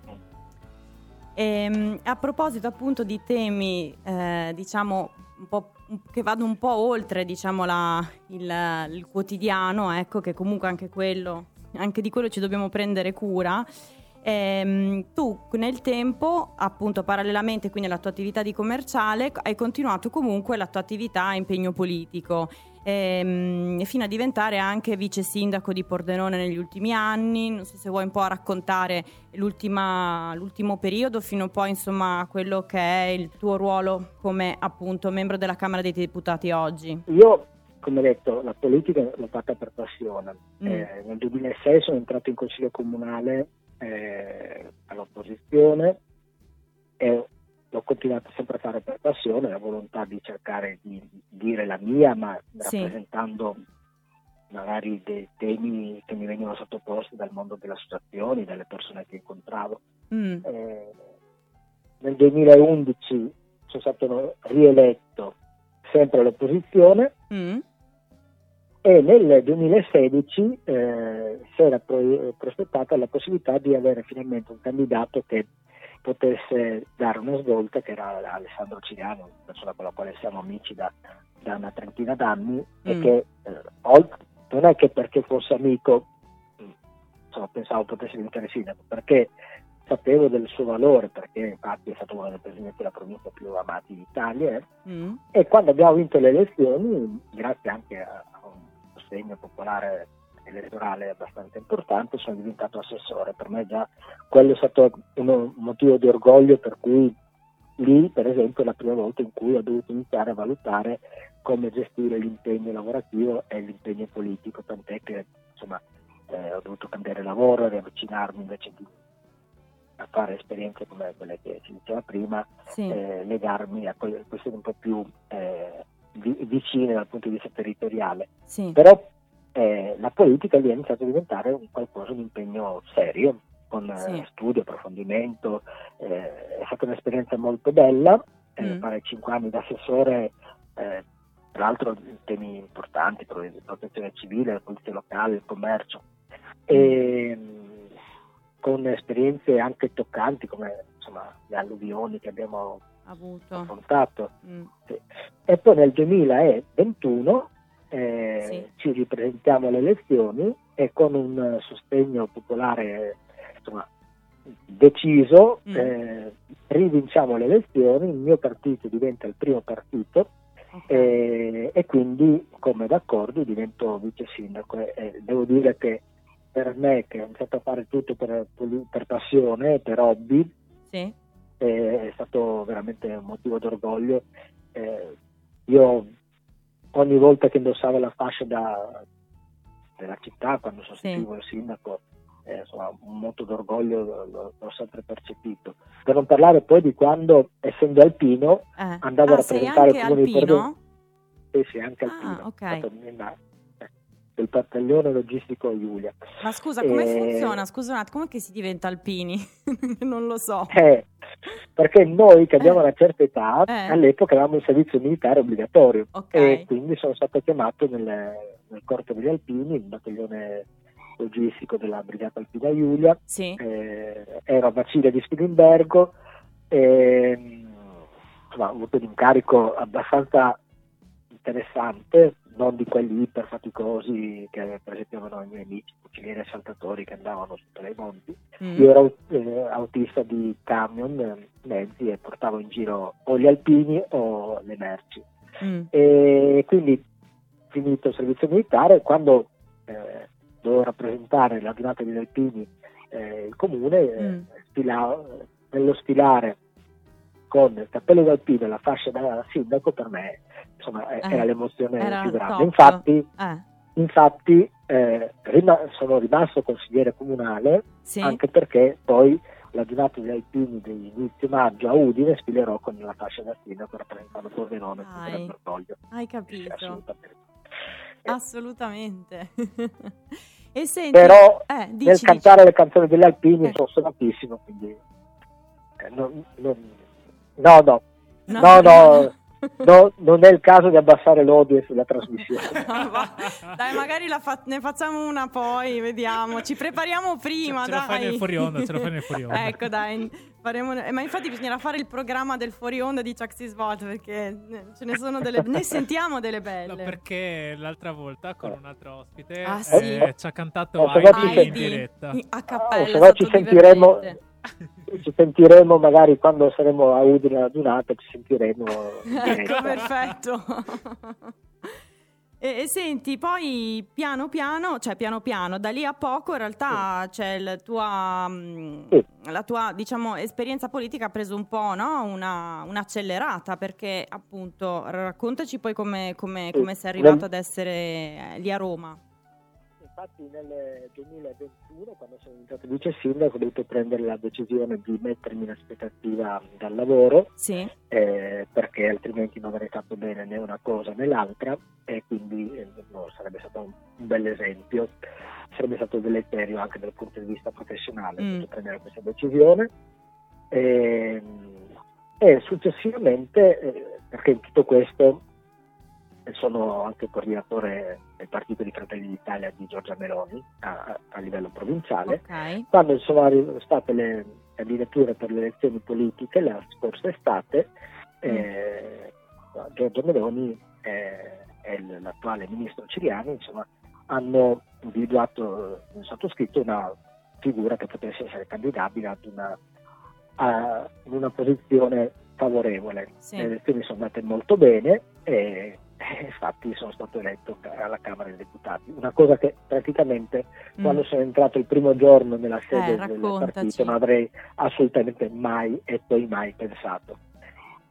Ehm, a proposito appunto di temi, eh, diciamo, un po' che vanno un po' oltre, diciamo, la- il, il quotidiano, ecco, che comunque anche quello, anche di quello ci dobbiamo prendere cura. Ehm, tu nel tempo, appunto, parallelamente quindi alla tua attività di commerciale, hai continuato comunque la tua attività a impegno politico ehm, fino a diventare anche vice sindaco di Pordenone negli ultimi anni. Non so se vuoi un po' raccontare l'ultimo periodo fino poi insomma a quello che è il tuo ruolo come appunto membro della Camera dei Deputati oggi. Io, come detto, la politica l'ho fatta per passione. Mm. Eh, nel 2006 sono entrato in consiglio comunale eh, all'opposizione e l'ho continuato sempre a fare per passione, la volontà di cercare di dire la mia, ma Sì. rappresentando magari dei temi che mi venivano sottoposti dal mondo delle associazioni, dalle persone che incontravo. Mm. Eh, nel 2011 sono stato rieletto sempre all'opposizione Mm. E nel 2016 eh, si era pro- prospettata la possibilità di avere finalmente un candidato che potesse dare una svolta, che era Alessandro Ciriano, persona con la quale siamo amici da, da una trentina d'anni e Mm. che eh, oltre- non è che perché fosse amico mh, insomma, pensavo potesse diventare sindaco, perché sapevo del suo valore, perché infatti è stato uno dei presidenti della provincia più amati d'Italia eh. Mm. e quando abbiamo vinto le elezioni, grazie anche a, a un sostegno popolare elettorale abbastanza importante, sono diventato assessore. Per me già quello è stato un motivo di orgoglio per cui lì, per esempio, è la prima volta in cui ho dovuto iniziare a valutare come gestire l'impegno lavorativo e l'impegno politico, tant'è che insomma, eh, ho dovuto cambiare lavoro, riavvicinarmi invece di a fare esperienze come quelle che si diceva prima, Sì. eh, legarmi a questioni un po' più eh, vicine dal punto di vista territoriale. sì. Però eh, la politica lì è iniziato a diventare un qualcosa, un impegno serio, con eh, Sì. studio, approfondimento. eh, è stata un'esperienza molto bella, eh, Mm. fare cinque anni da assessore, eh, tra l'altro temi importanti, pro- protezione civile, la polizia locale, il commercio. E, mh, con esperienze anche toccanti come insomma, le alluvioni che abbiamo avuto. affrontato. Mm. E poi nel 2021 eh, Sì. ci ripresentiamo alle elezioni e con un eh, sostegno popolare insomma, deciso Mm. eh, rivinciamo le elezioni, il mio partito diventa il primo partito Ok. e, e quindi come d'accordo divento vice sindaco e, e devo dire che per me che ho iniziato a fare tutto per, per passione, per hobby, Sì. È stato veramente un motivo d'orgoglio. Eh, io ogni volta che indossavo la fascia da- della città, quando sostituivo il sindaco, eh, insomma, un moto d'orgoglio l'ho, l'ho- sempre percepito. Per non parlare poi di quando, essendo alpino, Eh. Andavo a ah, sei rappresentare anche il comune di alpino? sì, sì, anche Ah, alpino. ok. Del battaglione logistico Giulia. Ma scusa, come eh, funziona? Scusa un attimo, come che si diventa alpini? non lo so. Eh, perché noi che abbiamo eh. una certa età, eh. all'epoca avevamo un servizio militare obbligatorio okay. e quindi sono stato chiamato nel, nel corpo degli alpini, il battaglione logistico della Brigata Alpina Giulia, sì. eh, ero a Bacile di Spilimbergo e insomma, ho avuto un incarico abbastanza interessante, non di quelli iper faticosi che per esempio avevano i miei amici, fucilieri e saltatori che andavano su per i monti. Mm. Io ero eh, autista di camion, eh, mezzi e portavo in giro o gli alpini o le merci. Mm. E quindi finito il servizio militare, quando eh, dovevo rappresentare la giornata degli alpini eh, il comune, eh, mm. stila, nello stilare con il cappello d'alpino e la fascia da sindaco per me insomma eh, era l'emozione era più grande. Infatti, eh. infatti eh, sono rimasto consigliere comunale sì. anche perché poi la giornata degli alpini di inizio maggio a Udine sfilerò con la fascia da sindaco rappresentando Pordenone e il Bertoglio. Hai capito? assolutamente. Assolutamente. e senti, Però eh, dici, nel cantare dici. le canzoni degli alpini sono sonatissimo, quindi eh, non, non No, no, no, no, no, no, non è il caso di abbassare l'odio sulla trasmissione. dai, magari fa- ne facciamo una poi, vediamo. Ci prepariamo prima, ce, ce dai. Ce lo fai nel fuori onda, ce lo fai nel fuori onda. ecco, dai. Faremo... Ma infatti bisognerà fare il programma del fuori onda di Chuck Sisvolt perché ce ne sono delle... ne sentiamo delle belle. No, perché l'altra volta con un altro ospite ah, sì? eh, ci ha cantato oh, Heidi in diretta. A cappella, oh, ci sentiremo... Ci sentiremo magari quando saremo a Udine alla ci sentiremo. ecco, perfetto. E, e, senti, poi piano piano, cioè piano piano, da lì a poco in realtà sì. c'è la tua, mm, sì. la tua diciamo, esperienza politica ha preso un po' no? una, un'accelerata perché appunto raccontaci poi come, come, sì. come sei arrivato ad essere lì a Roma infatti nel 2021, quando sono diventato vice sindaco, ho dovuto prendere la decisione di mettermi in aspettativa dal lavoro, sì. eh, perché altrimenti non avrei fatto bene né una cosa né l'altra e quindi eh, no, sarebbe stato un, un bel esempio, sarebbe stato deleterio anche dal punto di vista professionale, mm. prendere questa decisione. E, e successivamente, eh, perché in tutto questo sono anche coordinatore del partito di Fratelli d'Italia di Giorgia Meloni a, a livello provinciale. Okay. Quando sono state le candidature per le elezioni politiche la scorsa estate, mm. eh, Giorgia Meloni e, e l'attuale ministro Ciriani insomma, hanno individuato nel sottoscritto una figura che potesse essere candidabile ad una, a, in una posizione favorevole. Sì. Le elezioni sono andate molto bene e eh, infatti sono stato eletto alla Camera dei Deputati, una cosa che praticamente mm. quando sono entrato il primo giorno nella sede eh, del partito non avrei assolutamente mai e poi mai pensato.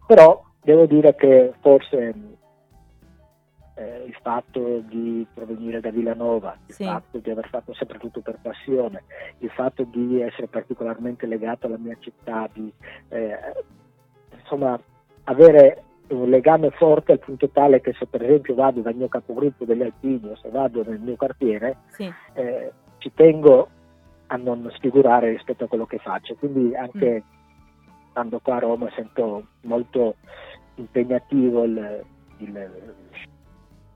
Però devo dire che forse eh, il fatto di provenire da Villanova, il sì. fatto di aver fatto sempre tutto per passione, il fatto di essere particolarmente legato alla mia città, di eh, insomma avere un legame forte al punto tale che se per esempio vado dal mio capogruppo degli Alpini o se vado nel mio quartiere sì. eh, ci tengo a non sfigurare rispetto a quello che faccio quindi anche mm. stando qua a Roma sento molto impegnativo il, il,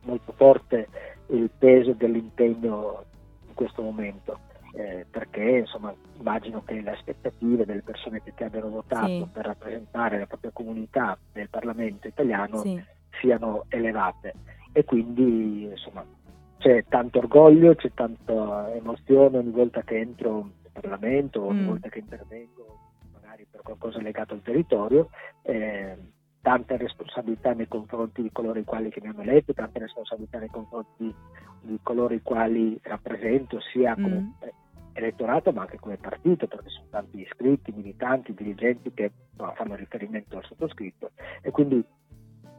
molto forte il peso dell'impegno in questo momento eh, perché insomma, immagino che le aspettative delle persone che ti abbiano votato sì. per rappresentare la propria comunità nel Parlamento italiano sì. siano elevate e quindi insomma, c'è tanto orgoglio, c'è tanta emozione ogni volta che entro in Parlamento, ogni mm. volta che intervengo magari per qualcosa legato al territorio. Eh, tante responsabilità nei confronti di coloro i quali che mi hanno eletto, tante responsabilità nei confronti di coloro i quali rappresento, sia come mm. elettorato ma anche come partito, perché sono tanti iscritti, militanti, dirigenti che no, fanno riferimento al sottoscritto e quindi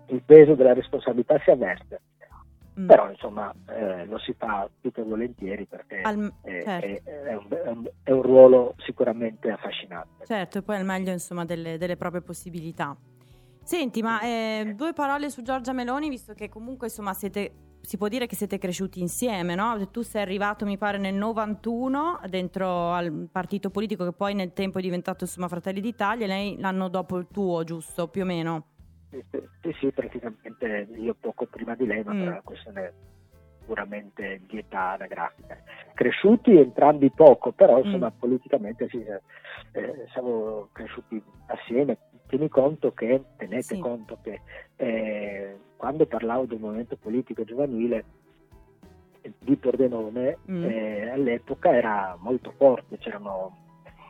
il peso della responsabilità si avverte. Mm. Però insomma eh, lo si fa più che volentieri perché al, è, certo. è, è, un, un, è, un, ruolo sicuramente affascinante. Certo, e poi al meglio insomma delle, delle proprie possibilità. Senti, ma eh, due parole su Giorgia Meloni, visto che comunque insomma siete si può dire che siete cresciuti insieme, no? Tu sei arrivato, mi pare, nel 91 dentro al partito politico che poi nel tempo è diventato insomma Fratelli d'Italia, e lei l'anno dopo il tuo, giusto? Più o meno? Sì, sì, praticamente io poco prima di lei, ma mm. per una questione puramente di età anagrafica. Cresciuti entrambi poco, però mm. insomma mm. politicamente sì, eh, siamo cresciuti assieme. Tieni conto che, tenete sì. conto che eh, quando parlavo del movimento politico giovanile di Pordenone mm. eh, all'epoca era molto forte, c'erano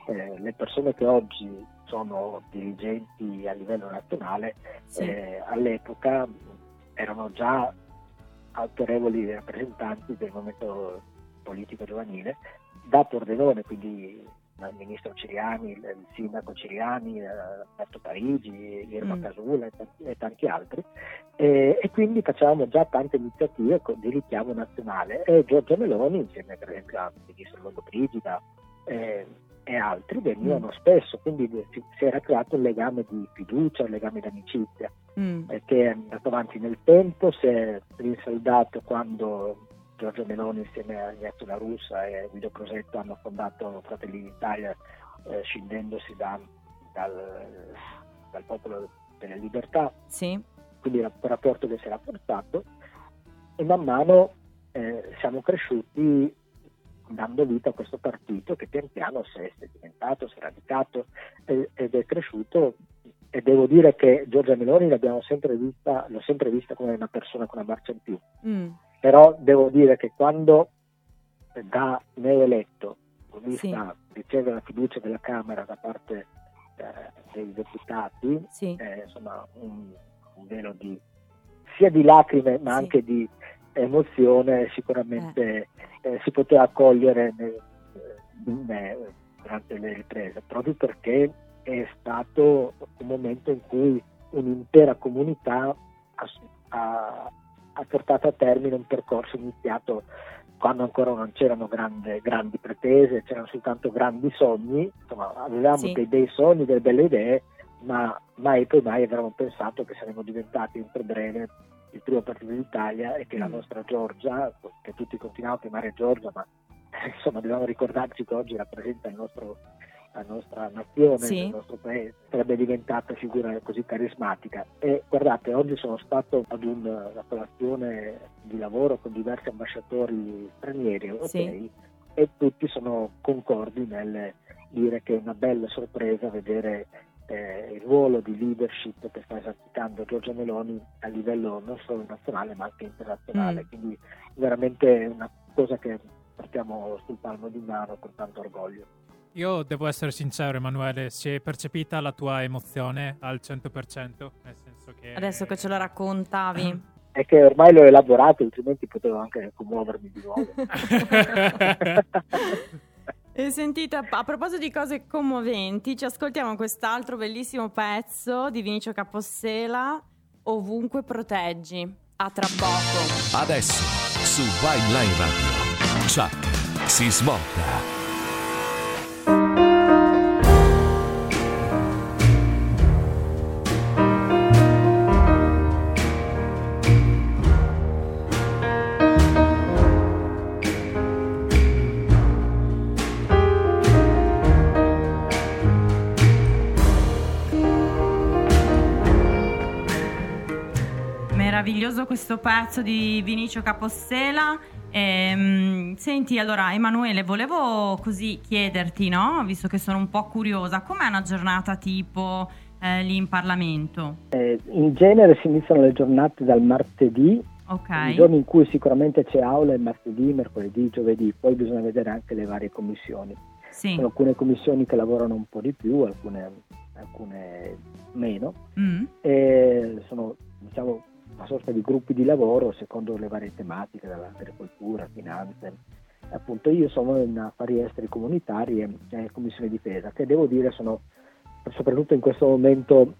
eh, le persone che oggi sono dirigenti a livello nazionale, sì. eh, all'epoca erano già autorevoli rappresentanti del movimento politico giovanile da Pordenone, quindi il ministro Ciriani, il sindaco Ciriani, Alberto Parigi, Irma mm. Casula e, tanti, altri e, e, quindi facevamo già tante iniziative di richiamo nazionale e Giorgio Meloni insieme per esempio al ministro Lollobrigida eh, e altri venivano mm. spesso, quindi si, era creato un legame di fiducia, un legame di amicizia mm. che è andato avanti nel tempo, si è rinsaldato quando Giorgio Meloni insieme a Ignazio La Russa e Guido Crosetto hanno fondato Fratelli d'Italia eh, scindendosi da, dal, dal, popolo delle libertà, sì. quindi un rapporto che si era portato e man mano eh, siamo cresciuti dando vita a questo partito che pian piano si è sedimentato, si è radicato ed è cresciuto e devo dire che Giorgia Meloni l'abbiamo sempre vista, l'ho sempre vista come una persona con una marcia in più. Mm. Però devo dire che quando da neoeletto sì. riceve la fiducia della Camera da parte eh, dei deputati, sì. eh, insomma un, un, velo di sia di lacrime ma sì. anche di emozione sicuramente eh. eh si poteva accogliere nel, me durante le riprese, proprio perché è stato un momento in cui un'intera comunità ha, ha, portato a termine un percorso iniziato quando ancora non c'erano grande, grandi pretese, c'erano soltanto grandi sogni, insomma avevamo sì. dei bei sogni, delle belle idee, ma mai poi mai avremmo pensato che saremmo diventati entro breve il primo partito d'Italia e che mm. la nostra Giorgia, che tutti continuiamo a chiamare Giorgia, ma insomma dobbiamo ricordarci che oggi rappresenta il nostro la nostra nazione, sì. il nostro paese, sarebbe diventata figura così carismatica. E guardate, oggi sono stato ad una colazione di lavoro con diversi ambasciatori stranieri europei sì. e tutti sono concordi nel dire che è una bella sorpresa vedere eh, il ruolo di leadership che sta esercitando Giorgia Meloni a livello non solo nazionale ma anche internazionale. Mm. Quindi veramente una cosa che portiamo sul palmo di mano con tanto orgoglio. Io devo essere sincero, Emanuele, si è percepita la tua emozione al 100%, nel senso che... Adesso che ce lo raccontavi. È che ormai l'ho elaborato, altrimenti potevo anche commuovermi di nuovo. e sentite, a proposito di cose commoventi, ci ascoltiamo quest'altro bellissimo pezzo di Vinicio Capossela, Ovunque proteggi. A tra poco. Adesso, su Vibe Line Radio, Chuck si svolta. Meraviglioso questo pezzo di Vinicio Capossela. Ehm, senti, allora Emanuele, volevo così chiederti, no? visto che sono un po' curiosa, com'è una giornata tipo eh, lì in Parlamento? Eh, in genere si iniziano le giornate dal martedì, okay. i giorni in cui sicuramente c'è aula è martedì, mercoledì, giovedì, poi bisogna vedere anche le varie commissioni. Sì. Sono alcune commissioni che lavorano un po' di più, alcune, alcune meno, mm. e sono diciamo una sorta di gruppi di lavoro secondo le varie tematiche, dall'agricoltura, finanze. Appunto io sono in affari esteri comunitari e commissione difesa, che devo dire sono soprattutto in questo momento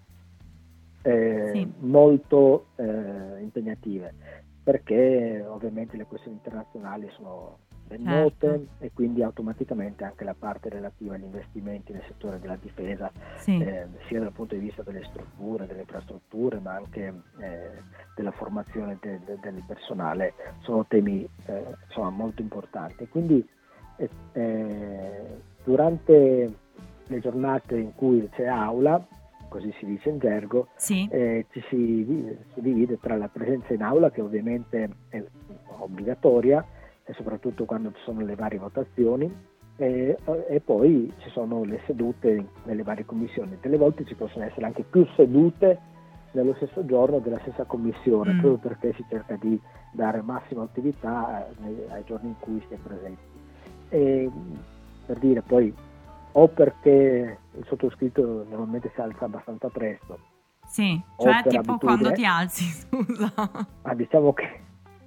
eh, sì. molto eh, impegnative, perché ovviamente le questioni internazionali sono ben Certo. note e quindi automaticamente anche la parte relativa agli investimenti nel settore della difesa, Sì. eh, sia dal punto di vista delle strutture, delle infrastrutture, ma anche eh, della formazione de- de- del personale, sono temi eh, insomma, molto importanti. Quindi eh, eh, durante le giornate in cui c'è aula, così si dice in gergo, Sì. eh, ci si, si divide tra la presenza in aula che ovviamente è obbligatoria e soprattutto quando ci sono le varie votazioni e, e poi ci sono le sedute nelle varie commissioni. Delle volte ci possono essere anche più sedute nello stesso giorno della stessa commissione, Mm. proprio perché si cerca di dare massima attività eh, nei- ai giorni in cui si è presenti. E, per dire poi o perché il sottoscritto normalmente si alza abbastanza presto, Sì, cioè tipo abitudine. quando ti alzi, scusa. ma diciamo che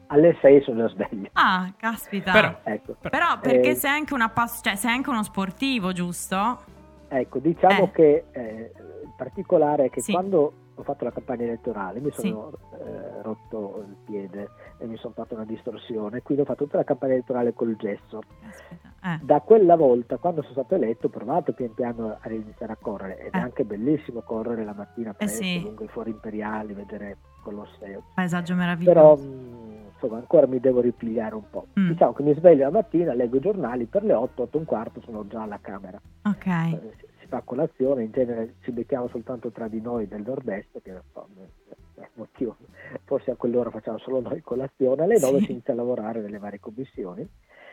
alle 6 sono già sveglio. Ah, caspita. Però- Ecco, Però perché Eh, sei anche una pass- cioè sei anche uno sportivo, giusto? ecco, diciamo Eh. che eh, il particolare è che Sì. quando ho fatto la campagna elettorale mi Sì. sono eh, rotto il piede e mi sono fatto una distorsione, quindi ho fatto tutta la campagna elettorale col gesso. Eh. Da quella volta, quando sono stato eletto, ho provato pian piano a iniziare a correre ed è Eh. anche bellissimo correre la mattina presto sì. lungo i fori imperiali, vedere Colosseo. Paesaggio Però meraviglioso. mh, insomma ancora mi devo ripigliare un po'. Mm. Diciamo che mi sveglio la mattina, leggo i giornali, per le 8, 8 e un quarto sono già alla Camera. Ok. Eh, si- si fa colazione, in genere ci becchiamo soltanto tra di noi del nord-est, che non so, eh, è motivo, forse a quell'ora facciamo solo noi colazione, alle 9 Sì. si inizia a lavorare nelle varie commissioni,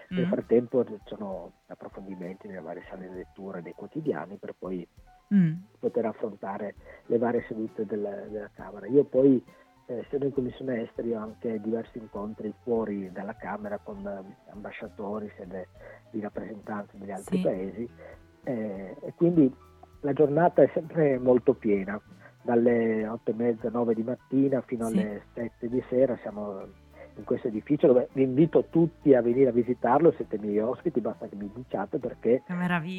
nel Mm. frattempo ci sono approfondimenti nelle varie sale di lettura dei quotidiani per poi Mm. poter affrontare le varie sedute della, della Camera. Io poi, eh, essendo in commissione esteri, ho anche diversi incontri fuori dalla Camera con eh, ambasciatori, sede di rappresentanti degli altri Sì. paesi eh, e quindi la giornata è sempre molto piena, dalle 8 e mezza, 9 di mattina fino Sì. alle 7 di sera siamo in questo edificio dove vi invito tutti a venire a visitarlo, siete miei ospiti, basta che mi diciate perché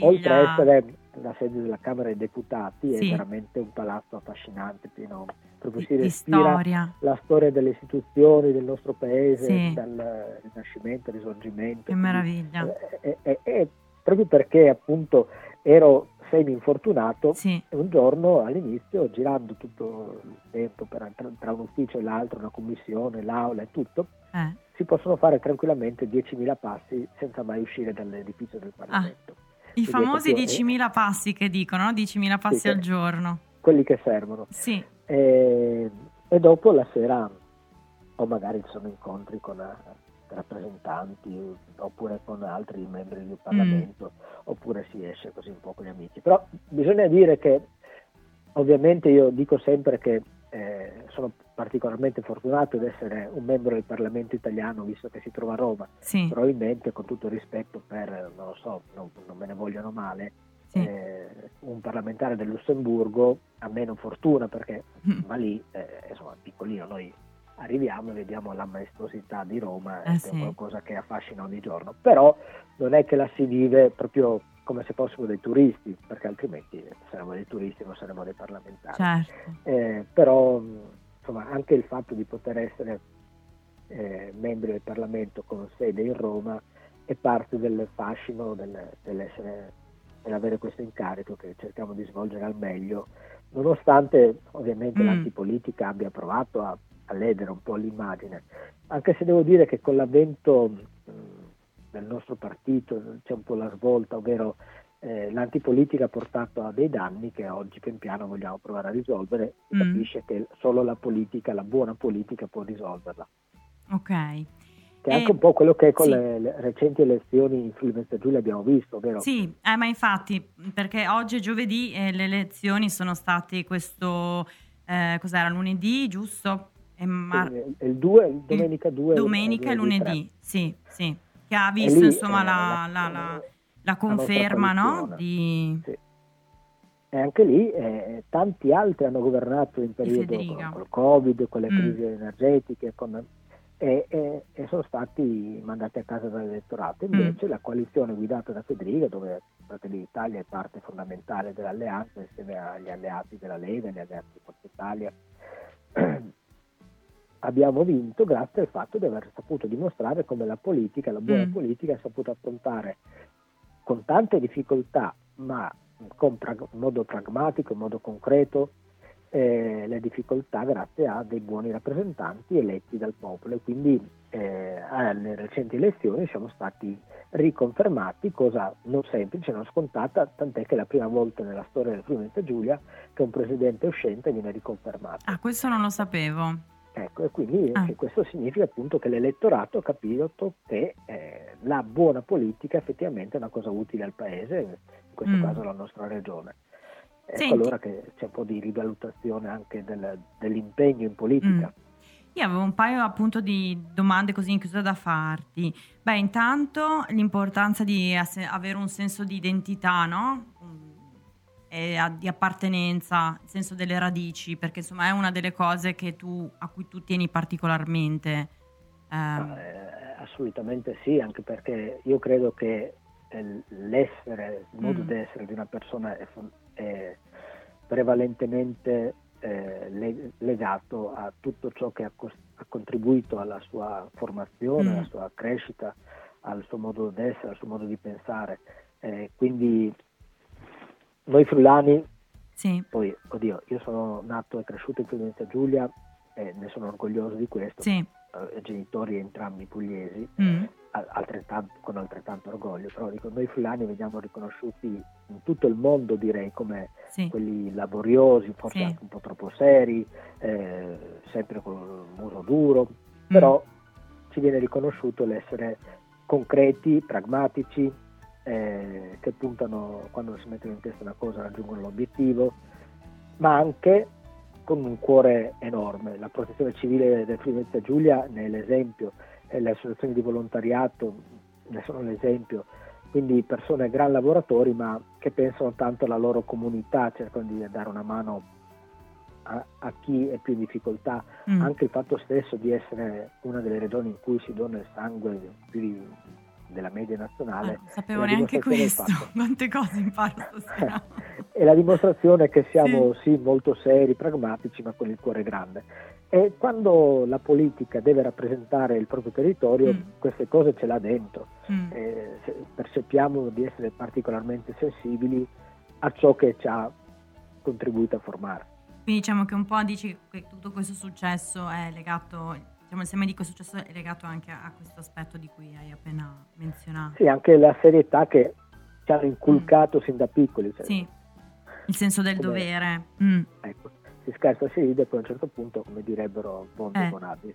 oltre a essere la sede della Camera dei Deputati, Sì. è veramente un palazzo affascinante, pieno, proprio di, si storia. la storia delle istituzioni del nostro paese, Sì. dal Rinascimento al Risorgimento. Che meraviglia. eh, eh, eh, eh, proprio perché appunto ero semi infortunato, Sì. un giorno all'inizio, girando tutto il tempo per- tra, un ufficio e l'altro, una commissione, l'aula e tutto, Eh. si possono fare tranquillamente 10.000 passi senza mai uscire dall'edificio del Parlamento. I Quindi famosi proprio- 10.000 passi che dicono, no? 10.000 passi Sì, al giorno. Quelli che servono. Sì. E, e dopo la sera o magari ci sono incontri con eh, rappresentanti oppure con altri membri del Parlamento oppure si esce così un po' con gli amici. Però bisogna dire che ovviamente io dico sempre che eh, sono particolarmente fortunato ad essere un membro del Parlamento italiano visto che si trova a Roma. Sì. Probabilmente con tutto il rispetto per, non lo so, non, non me ne vogliono male, Sì. eh, un parlamentare del Lussemburgo ha meno fortuna perché Mm. ma lì eh, insomma piccolino noi arriviamo e vediamo la maestosità di Roma Eh ed sì. è qualcosa che affascina ogni giorno però non è che la si vive proprio come se fossimo dei turisti perché altrimenti saremmo dei turisti non saremmo dei parlamentari Certo. eh, però insomma anche il fatto di poter essere eh, membri del Parlamento con sede in Roma è parte del fascino del, dell'essere dell'avere questo incarico che cerchiamo di svolgere al meglio nonostante ovviamente Mm. l'antipolitica abbia provato a, a ledere un po' l'immagine anche se devo dire che con l'avvento mh, del nostro partito c'è un po' la svolta ovvero eh, l'antipolitica ha portato a dei danni che oggi pian piano vogliamo provare a risolvere si Mm. capisce che solo la politica, la buona politica può risolverla Ok. che è E- anche un po' quello che con sì. le, le recenti elezioni in Friuli Giulia abbiamo visto, vero? Sì, eh, ma infatti, perché oggi è giovedì e le elezioni sono state questo, eh, cos'era, lunedì, giusto? E mar- Il- il 2, domenica 2 domenica e lunedì, sì, sì. Che ha visto lì, insomma eh, la, la- la- la- conferma, no? Di... Sì. E anche lì eh, tanti altri hanno governato in periodo Federica. con, col Covid, con le Mm. crisi energetiche, con- e, e- e sono stati mandati a casa dall'elettorato. Mm. Invece la coalizione guidata da Federica, dove Fratelli d'Italia è parte fondamentale dell'alleanza insieme agli alleati della Lega, agli alleati di Forza Italia, abbiamo vinto grazie al fatto di aver saputo dimostrare come la politica, la buona Mm. politica, ha saputo affrontare con tante difficoltà, ma con prag- in modo pragmatico, in modo concreto, eh, le difficoltà grazie a dei buoni rappresentanti eletti dal popolo. E quindi eh, alle recenti elezioni siamo stati riconfermati, cosa non semplice, non scontata, tant'è che è la prima volta nella storia del Friuli Giulia che un presidente uscente viene riconfermato. Ah, questo non lo sapevo. Ecco, e quindi Ah. questo significa appunto che l'elettorato ha capito che eh, la buona politica effettivamente è una cosa utile al paese, in questo Mm. caso alla nostra regione. Ecco Senti. allora che c'è un po' di rivalutazione anche del- dell'impegno in politica. Mm. Io avevo un paio appunto di domande così in chiusura da farti. Beh, intanto l'importanza di asse- avere un senso di identità, no? Mm, E a- di appartenenza, il senso delle radici, perché insomma è una delle cose che tu, a cui tu tieni particolarmente. Eh, assolutamente sì, anche perché io credo che eh, l'essere, il modo Mm. di essere di una persona è, è prevalentemente eh, le- legato a tutto ciò che ha, cos- ha contribuito alla sua formazione, Mm. alla sua crescita, al suo modo di essere, al suo modo di pensare. Eh, quindi noi frullani sì, poi, oddio, io sono nato e cresciuto in Friuli Venezia Giulia e ne sono orgoglioso di questo. sì. Eh, genitori entrambi pugliesi, Mm. a- altrettanto- con altrettanto orgoglio, però dico, noi friulani veniamo riconosciuti in tutto il mondo, direi, come Sì. quelli laboriosi, forse Sì. anche un po' troppo seri, eh, sempre con il muso duro, Mm. però ci viene riconosciuto l'essere concreti, pragmatici, eh, che puntano quando si mettono in testa una cosa raggiungono l'obiettivo, ma anche con un cuore enorme. La protezione civile del Friuli Venezia Giulia ne è l'esempio, e le associazioni di volontariato ne sono l'esempio, quindi persone gran lavoratori ma che pensano tanto alla loro comunità, cercano di dare una mano a, a chi è più in difficoltà, Mm. anche il fatto stesso di essere una delle regioni in cui si dona il sangue più di- della media nazionale Ah, non sapevo è neanche questo. Quante cose imparo stasera. è la dimostrazione che siamo sì. molto seri, pragmatici, ma con il cuore grande. E quando la politica deve rappresentare il proprio territorio, Mm. queste cose ce l'ha dentro. Mm. Eh, percepiamo di essere particolarmente sensibili a ciò che ci ha contribuito a formare. Quindi diciamo che un po' dici che tutto questo successo è legato, diciamo insieme di questo successo è legato anche a questo aspetto di cui hai appena menzionato. Sì, anche la serietà che ci hanno inculcato sin da piccoli. cioè, Mm. Sì, il senso del Come- dovere. Mm. ecco, si scherza, si ride, poi a un certo punto, come direbbero Bondi Eh. e Bonabbi.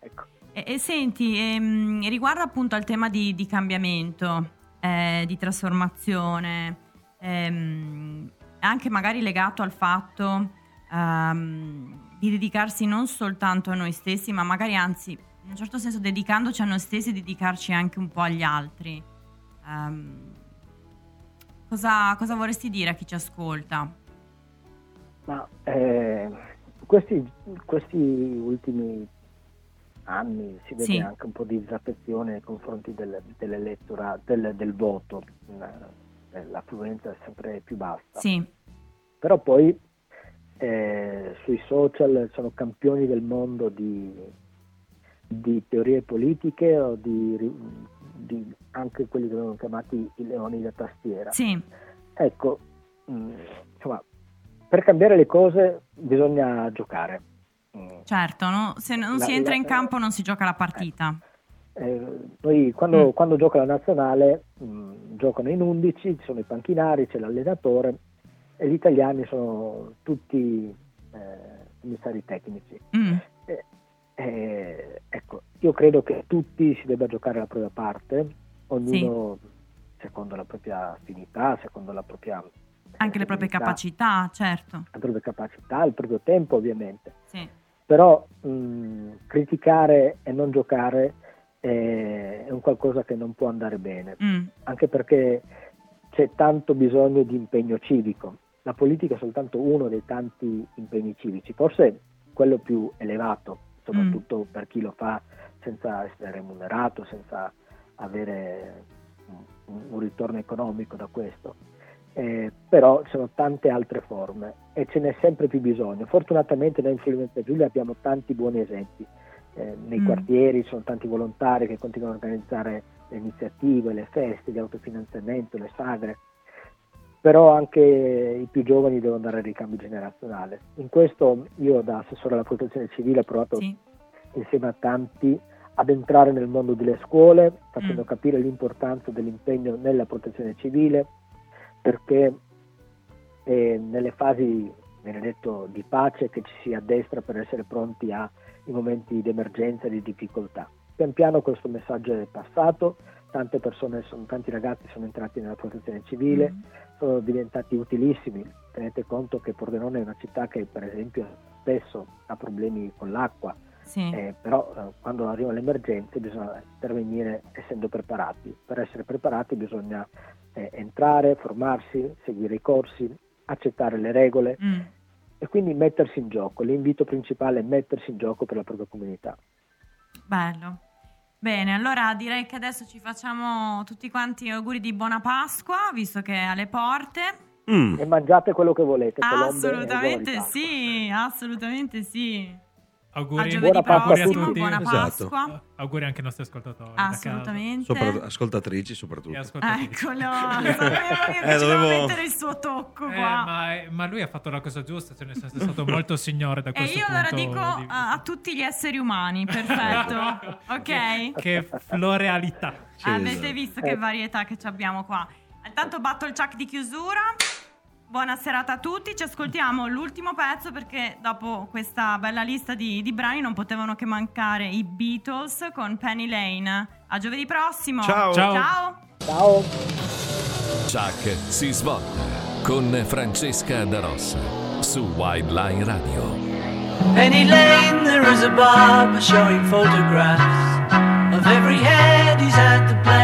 Ecco. E, e senti, ehm, riguardo appunto al tema di, di cambiamento, eh, di trasformazione, ehm, anche magari legato al fatto ehm, di dedicarsi non soltanto a noi stessi, ma magari anzi, in un certo senso, dedicandoci a noi stessi, dedicarci anche un po' agli altri. Ehm, cosa, cosa vorresti dire a chi ci ascolta? Ma eh, questi, questi ultimi anni si vede Sì. anche un po' di disaffezione nei confronti del, dell'elettora, del, del voto, l'affluenza è sempre più bassa. Sì, Però poi eh, sui social sono campioni del mondo di, di teorie politiche o di, di anche quelli che vengono chiamati i leoni da tastiera. sì, Ecco, mh, insomma, per cambiare le cose bisogna giocare. Mm. certo, no? se non La- si entra la- in campo non si gioca la partita. Eh, noi quando, Mm. quando gioca la nazionale mh, giocano in 11, ci sono i panchinari, c'è l'allenatore e gli italiani sono tutti eh, commissari tecnici. Mm. Eh, eh, ecco, io credo che tutti si debba giocare la propria parte, ognuno secondo la propria affinità, secondo la propria Anche le proprie capacità, certo. le proprie capacità, il proprio tempo ovviamente. Sì. Però mh, criticare e non giocare eh, è un qualcosa che non può andare bene, Mm. anche perché c'è tanto bisogno di impegno civico. La politica è soltanto uno dei tanti impegni civici, forse quello più elevato, soprattutto per chi lo fa senza essere remunerato, senza avere un, un ritorno economico da questo. Eh, però ci sono tante altre forme e ce n'è sempre più bisogno. Fortunatamente noi in Friuli Giulia abbiamo tanti buoni esempi. eh, nei Mm. quartieri ci sono tanti volontari che continuano a organizzare le iniziative, le feste, gli autofinanziamenti, le sagre, però anche i più giovani devono dare il ricambio generazionale. In questo io da assessore alla protezione civile ho provato Sì. insieme a tanti ad entrare nel mondo delle scuole, facendo Mm. capire l'importanza dell'impegno nella protezione civile, perché eh, nelle fasi, viene detto, di pace che ci si addestra per essere pronti ai momenti di emergenza e di difficoltà. Pian piano questo messaggio è passato, tante persone, sono, tanti ragazzi sono entrati nella protezione civile, Mm. sono diventati utilissimi. Tenete conto che Pordenone è una città che per esempio spesso ha problemi con l'acqua, Sì. eh, però eh, quando arrivano le emergenze bisogna intervenire essendo preparati. Per essere preparati bisogna eh, entrare, formarsi, seguire i corsi, accettare le regole Mm. e quindi mettersi in gioco. L'invito principale è mettersi in gioco per la propria comunità. Bello. Bene, allora direi che adesso ci facciamo tutti quanti auguri di buona Pasqua, visto che è alle porte. Mm. E mangiate quello che volete. Assolutamente sì, assolutamente sì. A Auguri, giovedì Buona Pasqua a prossimo, tutti. buona Esatto. Pasqua. auguri anche ai nostri ascoltatori. Assolutamente. Sopra- ascoltatrici E soprattutto. ascoltatrici. Eccolo, sapevo io che Eh, dovevo- mettere il suo tocco Eh, qua. ma, ma lui ha fatto la cosa giusta, cioè nel senso è stato molto signore da E questo io punto allora dico di a, a tutti gli esseri umani, perfetto. ok? Che florealità. Sì, Avete esatto. visto che varietà che ci abbiamo qua. Intanto batto il chuck di chiusura. Buona serata a tutti, ci ascoltiamo l'ultimo pezzo perché dopo questa bella lista di, di brani non potevano che mancare i Beatles con Penny Lane. A giovedì prossimo. Ciao. Ciao. Ciao. Ciao! Chuck si svolta con Francesca Da Rossa su Wildline Radio. Penny Lane, there is a barber showing photographs of every head he's had to play.